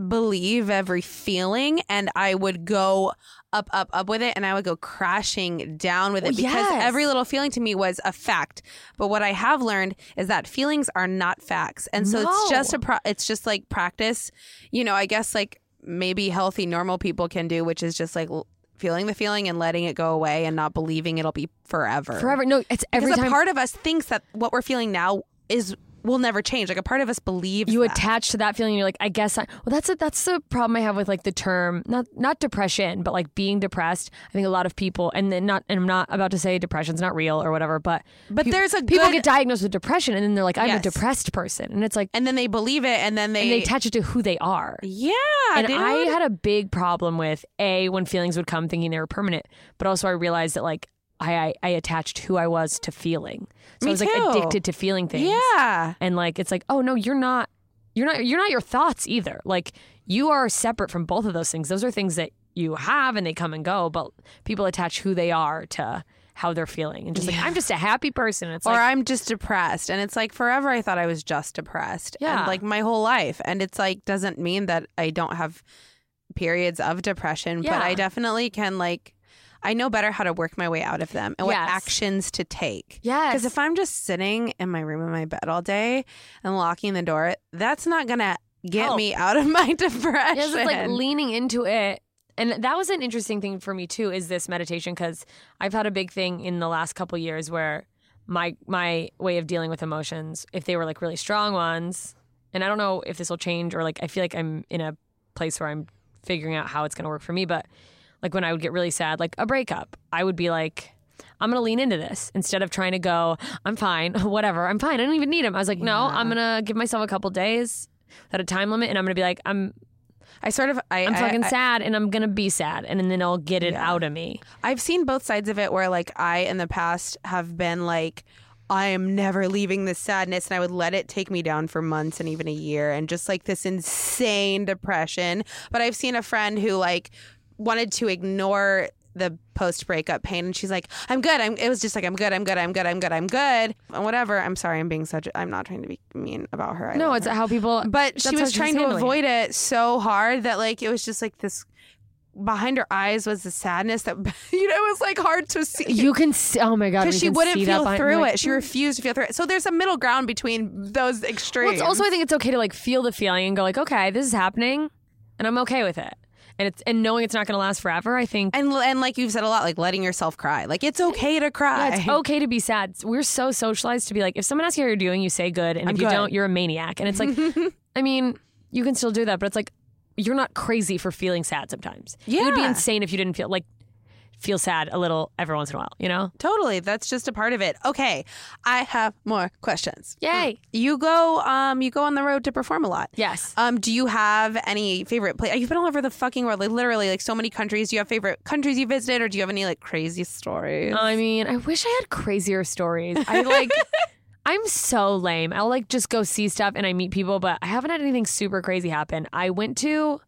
believe every feeling and I would go up, up, up with it and I would go crashing down with it
Well,
because
yes.
every little feeling to me was a fact. But what I have learned is that feelings are not facts. And so
No.
it's just a pro- it's just like practice. You know, I guess like maybe healthy normal people can do which is just like feeling the feeling and letting it go away and not believing it'll be forever.
Forever. No, it's every
Because
time
a part of us thinks that what we're feeling now is will never change. Like a part of us believes
you
that.
attach to that feeling. You're like, I guess. I, well, that's a, that's the problem I have with like the term not not depression, but like being depressed. I think a lot of people, and then not, and I'm not about to say depression's not real or whatever, but
But
peop-
there's a
people
good-
get diagnosed with depression, and then they're like, I'm
Yes.
a depressed person, and it's like,
and then they believe it, and then they,
and they attach it to who they are.
yeah,
and
dude.
I had a big problem with a when feelings would come thinking they were permanent, but also I realized that like I I, I attached who I was to feeling, so
Me
I was like
too.
addicted to feeling things.
yeah,
and like it's like oh no you're not you're not you're not your thoughts either like you are separate from both of those things those are things that you have and they come and go but people attach who they are to how they're feeling and just like i'm just a happy person it's
or
like
I'm just depressed, and it's like forever. I thought I was just depressed,
Yeah.
and like my whole life, and it's like doesn't mean that I don't have periods of depression, but I definitely can like. I know better how to work my way out of them and what actions to take.
yes
Because if I'm just sitting in my room in my bed all day and locking the door, that's not gonna get
Help.
me out of my depression.
Yes, it's like leaning into it. And that was an interesting thing for me too is this meditation because I've had a big thing in the last couple years where my my way of dealing with emotions, if they were like really strong ones, and I don't know if this will change or like I feel like I'm in a place where I'm figuring out how it's going to work for me, but like when I would get really sad, like a breakup, I would be like I'm gonna lean into this instead of trying to go. I'm fine, whatever. I'm fine. I don't even need him. I was like, no,
Yeah.
I'm gonna give myself a couple days at a time limit, and I'm gonna be like, I'm
I sort of I,
I'm
I-
fucking
I,
sad and I'm gonna be sad and then I'll get it
Yeah.
out of me.
I've seen both sides of it where like I in the past have been like I am never leaving this sadness and I would let it take me down for months and even a year and just like this insane depression. But I've seen a friend who like wanted to ignore the post breakup pain and she's like, I'm good. I'm it was just like I'm good, I'm good, I'm good, I'm good, I'm good. And whatever. I'm sorry, I'm being such i'm not trying to be mean about her. I
No, it's
her.
how people.
but she was trying to avoid it so hard that like it was just like this behind her eyes was the sadness that you know it was like hard to see.
You can see, oh my god,
because she wouldn't feel
behind-
through
like,
it. She refused to feel through it. So there's a middle ground between those extremes.
Well, also I think it's okay to like feel the feeling and go like, okay, this is happening, and I'm okay with it, and it's and knowing it's not going to last forever. I think
and and like you've said a lot, like letting yourself cry. Like it's okay to cry.
yeah, it's okay to be sad. We're so socialized to be like, if someone asks you how you're doing, you say good, and
I'm
if you don't, you're a maniac. And it's like, I mean, you can still do that, but it's like you're not crazy for feeling sad sometimes. it would be insane if you didn't feel like feel sad a little every once in a while. You know?
Totally. That's just a part of it. Okay. I have more questions.
Yay!
You go um you go on the road to perform a lot.
Yes.
Um, do you have any favorite place? You've been all over the fucking world, like literally, like so many countries. Do you have favorite countries you visited, or do you have any like crazy stories?
I mean, I wish I had crazier stories. I like. I'm so lame. I'll like just go see stuff and I meet people, but I haven't had anything super crazy happen. I went to,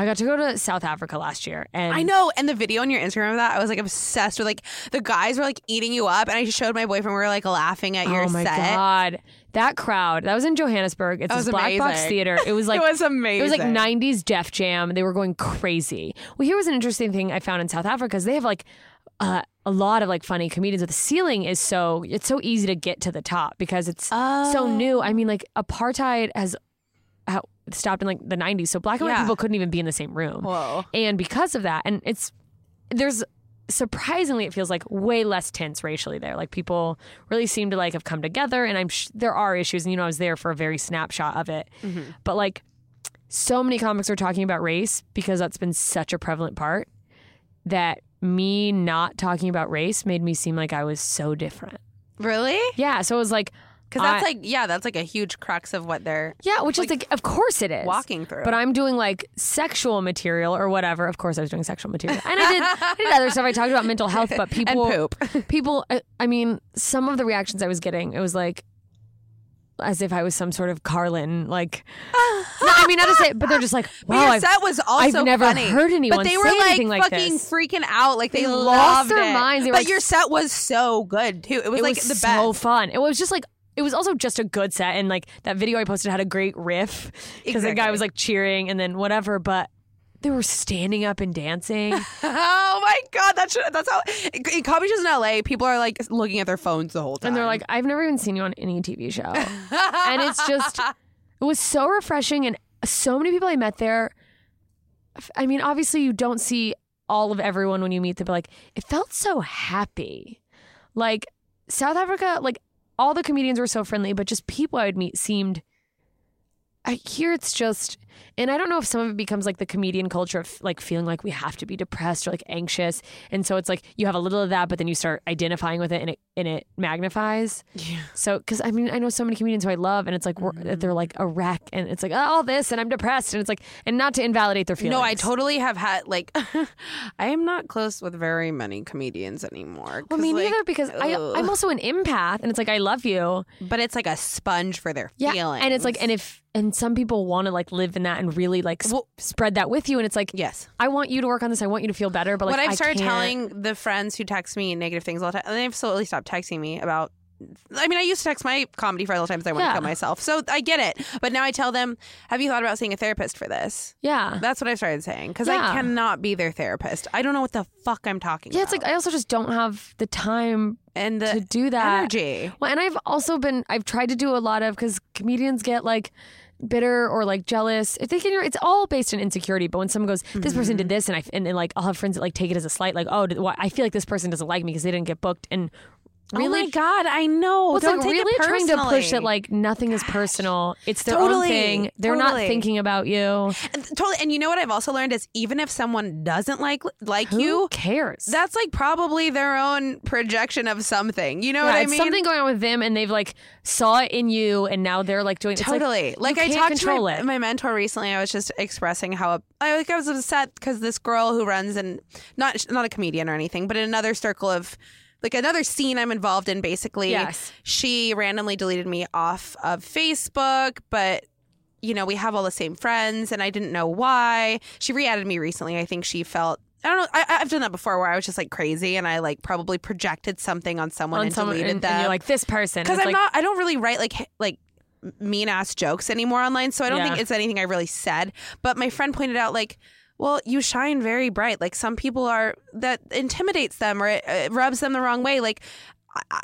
I got to go to South Africa last year, and
I know. And the video on your Instagram of that, I was like obsessed with. Like the guys were like eating you up, and I just showed my boyfriend. We were like laughing at your set.
oh my
set.
god, that crowd! That was in Johannesburg. It's
That
this
was
black box
amazing.
theater. It was like
it was amazing.
It was like 90s Def Jam. They were going crazy. Well, here was an interesting thing I found in South Africa is they have like uh, a lot of like funny comedians, but the ceiling is so it's so easy to get to the top because it's
Oh.
so new. I mean, like apartheid has uh, stopped in like the 90s, so black and white people couldn't even be in the same room.
Whoa.
And because of that, and it's there's surprisingly it feels like way less tense racially there. Like people really seem to like have come together, and I'm sh- there are issues, and you know I was there for a very snapshot of it, but like so many comics are talking about race because that's been such a prevalent part that me not talking about race made me seem like I was so different.
Really?
Yeah, so it was like
Because that's
I-
like yeah, that's like a huge crux of what they're
yeah, which is like of course it is
walking through.
But I'm doing like sexual material or whatever. Of course, I was doing sexual material, and I did, I did other stuff. I talked about mental health, but people,
poop.
people. I, I mean, some of the reactions I was getting, it was like as if I was some sort of Carlin. Like, no, I mean, not to say, but they're just like,
But
wow,
your
I've,
set was also
I've never
funny.
heard anyone
But they
say
were like
anything like
fucking
this.
freaking out, like they,
They lost
loved
their
it.
minds. They were
but
like-
your set was so good too. It was
it
like
was
the
so
best.
fun. It was just like. It was also just a good set, and like that video I posted had a great riff because the guy was like cheering and then whatever. But they were standing up and dancing.
Oh my god, that's that's how in comedy shows in LA. People are like looking at their phones the whole time,
And they're like, I've never even seen you on any TV show. and it's just, it was so refreshing. And so many people I met there. I mean, obviously, you don't see all of everyone when you meet them, but like, it felt so happy. Like, South Africa, like, all the comedians were so friendly, but just people I would meet seemed. I hear it's just, and I don't know if some of it becomes like the comedian culture of like feeling like we have to be depressed or like anxious, and so it's like you have a little of that, but then you start identifying with it, and it and it magnifies.
yeah.
So, because I mean, I know so many comedians who I love, and it's like we're, mm-hmm. they're like a wreck, and it's like oh, all this, and I'm depressed, and it's like, and not to invalidate their feelings.
No, I totally have had like I am not close with very many comedians anymore.
Well, me
like,
neither, because I, I'm also an empath, and it's like I love you,
but it's like a sponge for their
yeah,
feelings.
and it's like, and if and some people want to like live in that and really like
Well-
spread that with you, and it's like,
yes.
I want you to work on this, I want you to feel better, but like
what I've started telling the friends who text me negative things all the time, and they've slowly stopped texting me about. I mean, I used to text my comedy friends all the time because I want
Yeah.
to kill myself. So I get it. But now I tell them, "Have you thought about seeing a therapist for this?"
yeah,
That's what I started saying because
Yeah.
I cannot be their therapist. I don't know what the fuck I'm talking
yeah, it's like I also just don't have the time
and the
to do that.
energy.
Well, and I've also been I've tried to do a lot of because comedians get like bitter or like jealous. If they can, it's all based on insecurity. But when someone goes, "This person
Mm-hmm.
did this," and I and then like I'll have friends that like take it as a slight, like, "Oh, did, why, I feel like this person doesn't like me because they didn't get booked." And Oh really,
oh my god, I know.
well,
don't
like really trying to push it like nothing is personal. It's their own
Totally,
thing. They're not thinking about you.
And, totally. And you know what I've also learned is even if someone doesn't like like
Who
you,
cares?
that's like probably their own projection of something. You know
yeah,
what I mean?
something going on with them, and they've like saw it in you, and now they're like doing like,
Totally. Like,
you
I talked to my, my mentor recently. I was just expressing how I like I was upset because this girl who runs and not not a comedian or anything, but in another circle of like another scene I'm involved in. Basically,
Yes.
she randomly deleted me off of Facebook, but. You know, we have all the same friends, and I didn't know why. She re-added me recently. I think she felt I don't know. I, I've done that before, where I was just like crazy, and I like probably projected something on someone
on
and
someone,
deleted
and,
them
and you're like this person
because I'm
like,
not. I don't really write like like mean ass jokes anymore online, so I don't
Yeah.
think it's anything I really said. But my friend pointed out like. Well, you shine very bright. Like some people are that intimidates them or it, it rubs them the wrong way. Like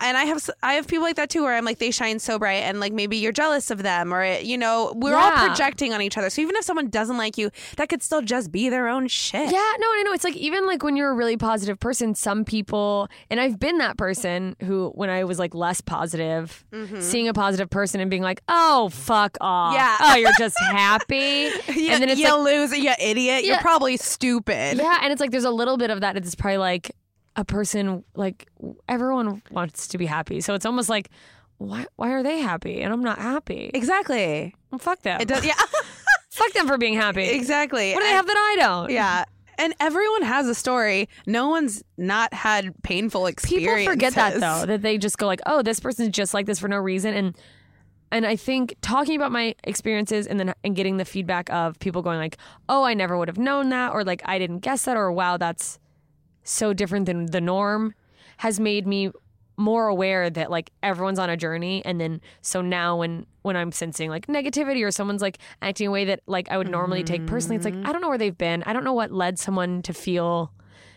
and I have I have people like that too, where I'm like they shine so bright, and like maybe you're jealous of them, or it, you know we're all projecting on each other. So even if someone doesn't like you, that could still just be their own shit.
Yeah, no, I know. It's like even like when you're a really positive person, some people, and I've been that person who, when I was like less positive, mm-hmm. seeing a positive person and being like, oh, fuck off.
Yeah.
Oh, you're just happy.
You,
and then it's
you
like,
lose, you idiot. You're probably stupid.
yeah. And it's like there's a little bit of that. It's probably like a person, like everyone wants to be happy. So it's almost like, why, why are they happy? And I'm not happy.
Exactly.
Well, fuck them.
It does. Yeah.
fuck them for being happy.
exactly.
What do they have that I don't?
Yeah. And everyone has a story. No one's not had painful experiences.
people forget that though that they just go like oh this person's just like this for no reason and and i think talking about my experiences and then and getting the feedback of people going like oh i never would have known that or like i didn't guess that or wow that's so different than the norm has made me more aware that like everyone's on a journey. And then so now when when i'm sensing like negativity or someone's like acting a way that like i would normally take personally it's like mm-hmm. i don't know where they've been. I don't know what led someone to feel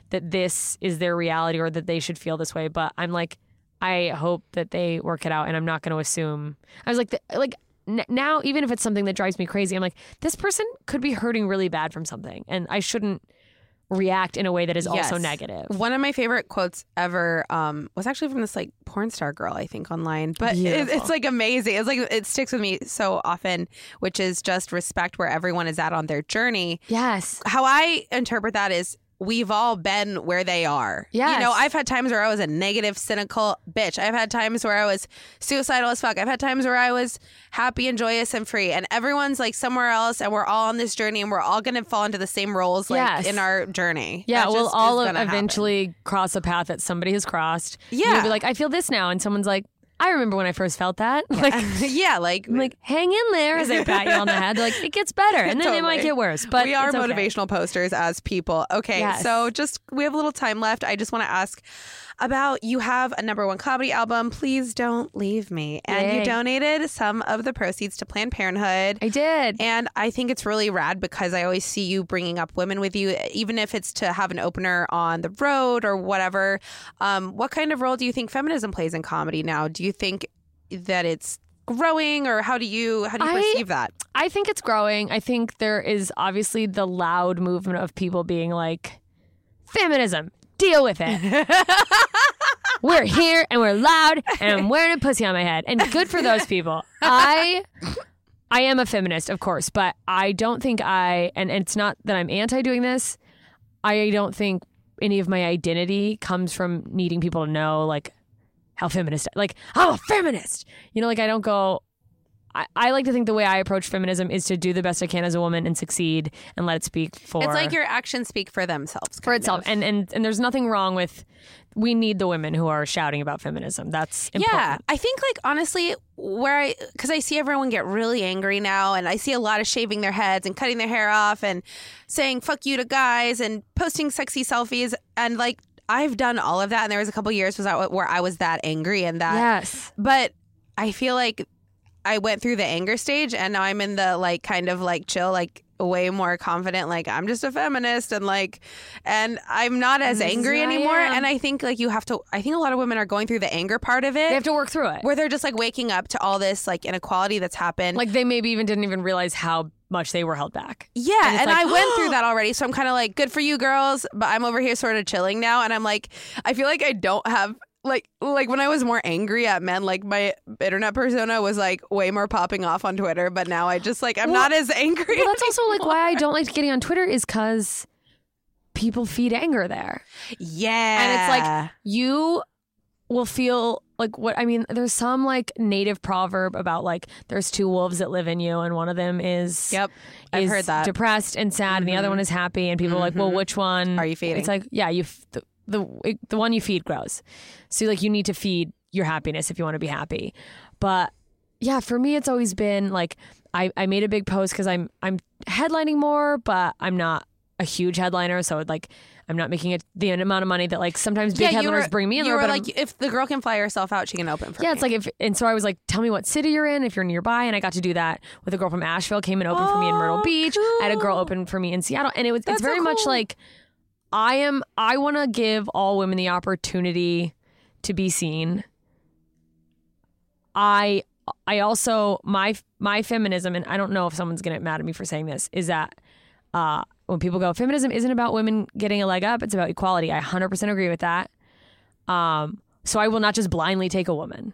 that this is their reality or that they should feel this way. But i'm like i hope that they work it out and i'm not going to assume. I was like the, like n- now even if it's something that drives me crazy i'm like this person could be hurting really bad from something and i shouldn't react in a way that is also
Yes.
negative
One of my favorite quotes ever um, was actually from this like porn star girl, I think, online. But it, it's like amazing. It's like it sticks with me so often, which is just respect where everyone is at on their journey.
yes
How I interpret that is we've all been where they are. Yeah.
You
know, I've had times where I was a negative, cynical bitch. I've had times where I was suicidal as fuck. I've had times where I was happy and joyous and free. And everyone's like somewhere else and we're all on this journey and we're all going to fall into the same roles like
Yes.
in our journey.
Yeah,
That
we'll all
gonna happen.
eventually cross a path that somebody has crossed.
Yeah.
You'll be like, I feel this now. And someone's like, I remember when I first felt that. Like,
yeah, like,
I'm like, hang in there as they pat you on the head. They're like, it gets better. And then they might get worse. But
we are
it's okay.
motivational posters as people. Okay,
Yes.
so just we have a little time left. I just want to ask about you have a number one comedy album. Please don't leave me. And you donated some of the proceeds to Planned Parenthood.
I did.
And I think it's really rad because I always see you bringing up women with you, even if it's to have an opener on the road or whatever. Um, what kind of role do you think feminism plays in comedy now? Do you think that it's growing, or how do you how do you
I-
perceive that?
I think it's growing. I think there is obviously the loud movement of people being like, feminism, deal with it. we're here and we're loud and I'm wearing a pussy on my head. And good for those people. I I am a feminist, of course, but I don't think I and, and it's not that I'm anti doing this. I don't think any of my identity comes from needing people to know like how feminist like I'm a feminist. You know, like I don't go I, I like to think the way I approach feminism is to do the best I can as a woman and succeed and let it speak for
It's like your actions speak for themselves.
for itself.
of.
And and and there's nothing wrong with we need the women who are shouting about feminism. That's important.
Yeah, I think like honestly, where I because I see everyone get really angry now, and I see a lot of shaving their heads and cutting their hair off and saying "fuck you" to guys and posting sexy selfies, and like I've done all of that, and there was a couple years was where I was that angry and that,
Yes.
but I feel like I went through the anger stage, and now I'm in the like kind of like chill, like way more confident like i'm just a feminist and like and i'm not as angry anymore and i think like you have to i think a lot of women are going through the anger part of it
They have to work through it.
where they're just like waking up to all this like inequality that's happened.
Like they maybe even didn't even realize how much they were held back.
yeah,
and
and,
like,
I went through that already, so I'm kind of like, good for you, girls. But I'm over here sort of chilling now, and I'm like, I feel like I don't have like like when I was more angry at men, like my internet persona was like way more popping off on Twitter. But now I just like I'm
Well-
not as angry.
Well, that's also like why I don't like getting on Twitter is because people feed anger there.
yeah,
And it's like you will feel like what I mean, there's some like native proverb about like there's two wolves that live in you and one of them is
yep, I've
is
heard that.
depressed and sad and the other mm-hmm. one is happy and people are like, well, mm-hmm. which one
Are you feeding?
It's like, yeah, you f- the, the the one you feed grows. So like you need to feed your happiness if you want to be happy. But yeah, for me it's always been like I, I made a big post because I'm I'm headlining more, but I'm not a huge headliner, so like I'm not making it the amount of money that like sometimes big
you
headliners
were,
bring me in.
You
there,
were
but I'm-
like, if the girl can fly herself out, she can open for me.
yeah,
me.
it's like if, and so I was like, tell me what city you're in, if you're nearby, and I got to do that with a girl from Asheville, came and opened for me in Myrtle
Oh,
Beach. I had a girl open for me in Seattle, and it was
That's
it's
so
very much like I am. I want to give all women the opportunity to be seen. I I also my my feminism, and I don't know if someone's gonna get mad at me for saying this, is that uh, when people go, feminism isn't about women getting a leg up; it's about equality. I 100% agree with that. Um, so I will not just blindly take a woman.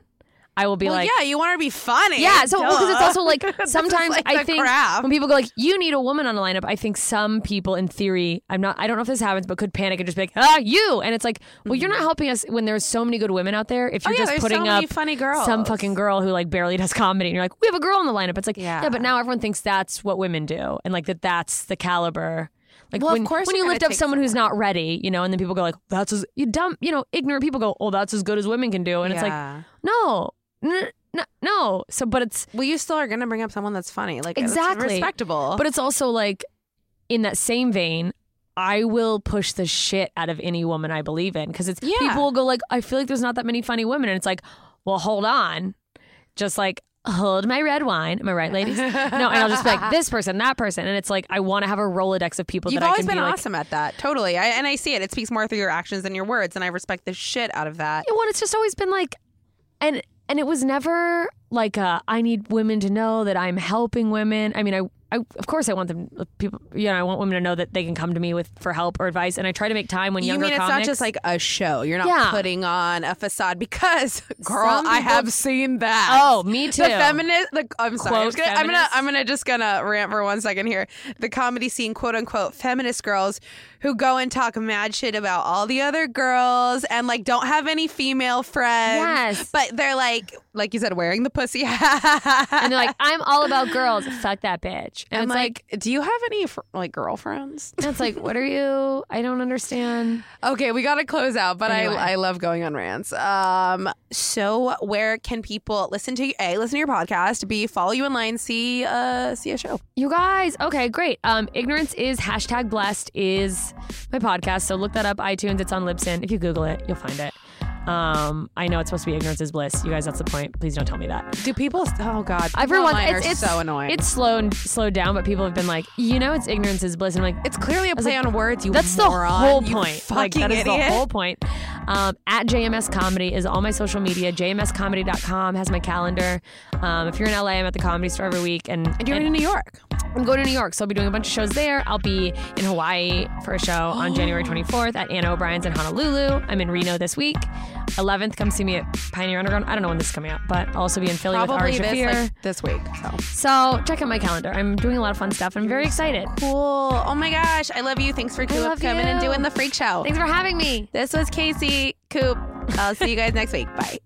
I will be
well,
like,
yeah, you want her to be funny.
yeah, so because it's also like sometimes
like
I think
craft.
when people go like, "You need a woman on a lineup," I think some people, in theory, I'm not. I don't know if this happens, but could panic and just be like, "Ah, you!" And it's like, well, you're not helping us when there's so many good women out there. If
Mm-hmm. Oh,
you're
yeah,
just putting
so
up
funny girls.
some fucking girl who like barely does comedy, and you're like, "We have a girl on the lineup." It's like, yeah,
Yeah.
but now everyone thinks that's what women do, and like that that's the caliber. Like
Well, of
when,
course
when you lift up someone who's not ready, you know, and then people go like, "That's as you dumb," you know, ignorant people go, "Oh, that's as good as women can do," and it's like, no, no, no. So, but it's
well, you still are gonna bring up someone that's funny, like
Exactly.
respectable.
but it's also like in that same vein. I will push the shit out of any woman I believe in because it's
Yeah.
people will go like, I feel like there's not that many funny women, and it's like, well, hold on, just like hold my red wine. Am I right, ladies? no, and I'll just be like this person, that person, and it's like I want to have a rolodex of people
You've
that I
always
can
been
be like,
awesome at that. Totally. I, and I see it. It speaks more through your actions than your words. And I respect the shit out of that.
Yeah, well, it's just always been like, and and it was never like uh, I need women to know that I'm helping women. I mean, I, I of course I want them people. You know, I want women to know that they can come to me with for help or advice, and I try to make time when
You
younger
mean it's not
comics.
just like a show? You're not
Yeah.
putting on a facade because, girl,
Some
I
people-
have seen that.
oh, me too.
The feminist, the, I'm sorry. I'm, just gonna, I'm gonna. I'm gonna just gonna rant for one second here. The comedy scene, quote unquote, feminist girls who go and talk mad shit about all the other girls and like don't have any female friends.
Yes.
but they're like, like you said, wearing the pussy hat.
and they're like, I'm all about girls. Fuck that bitch. And
I'm
it's like,
like, do you have any fr- like girlfriends?
and it's like, what are you? I don't understand.
Okay, we got to close out, but
Anyway.
I I love going on rants. Um, so where can people listen to you? A, listen to your podcast. B, follow you online. C, see uh, see a show.
You guys, okay, great. Um, ignorance is hashtag blessed is my podcast. So look that up, iTunes. It's on Libsyn. If you Google it, you'll find it. Um, I know it's supposed to be ignorance is bliss. You guys, that's the point. Please don't tell me that.
Do people? Oh God,
Everyone, it's, it's
so annoying.
It's slowed slowed down, but people have been like, you know, it's ignorance is bliss. And I'm like,
it's clearly a play
like,
on words. You
that's
moron.
the whole point.
fucking
Like that is
idiot.
the whole point. Um, at JMS Comedy is all my social media. JMScomedy.com has my calendar. Um, if you're in LA, I'm at the Comedy Store every week, and,
And you're
and
in New York.
I'm going to New York, so I'll be doing a bunch of shows there. I'll be in Hawaii for a show on January 24th at Anna O'Brien's in Honolulu. I'm in Reno this week. 11th, come see me at Pioneer Underground. I don't know when this is coming out, but I'll also be in Philly
Probably
with Ari
this
Shafir.
like this week. So
so check out my calendar. I'm doing a lot of fun stuff. I'm very excited.
cool. Oh my gosh, I love you. Thanks for
love
coming and
you.
doing the freak show.
Thanks for having me.
This was Kasey Koop. I'll see you guys next week. Bye.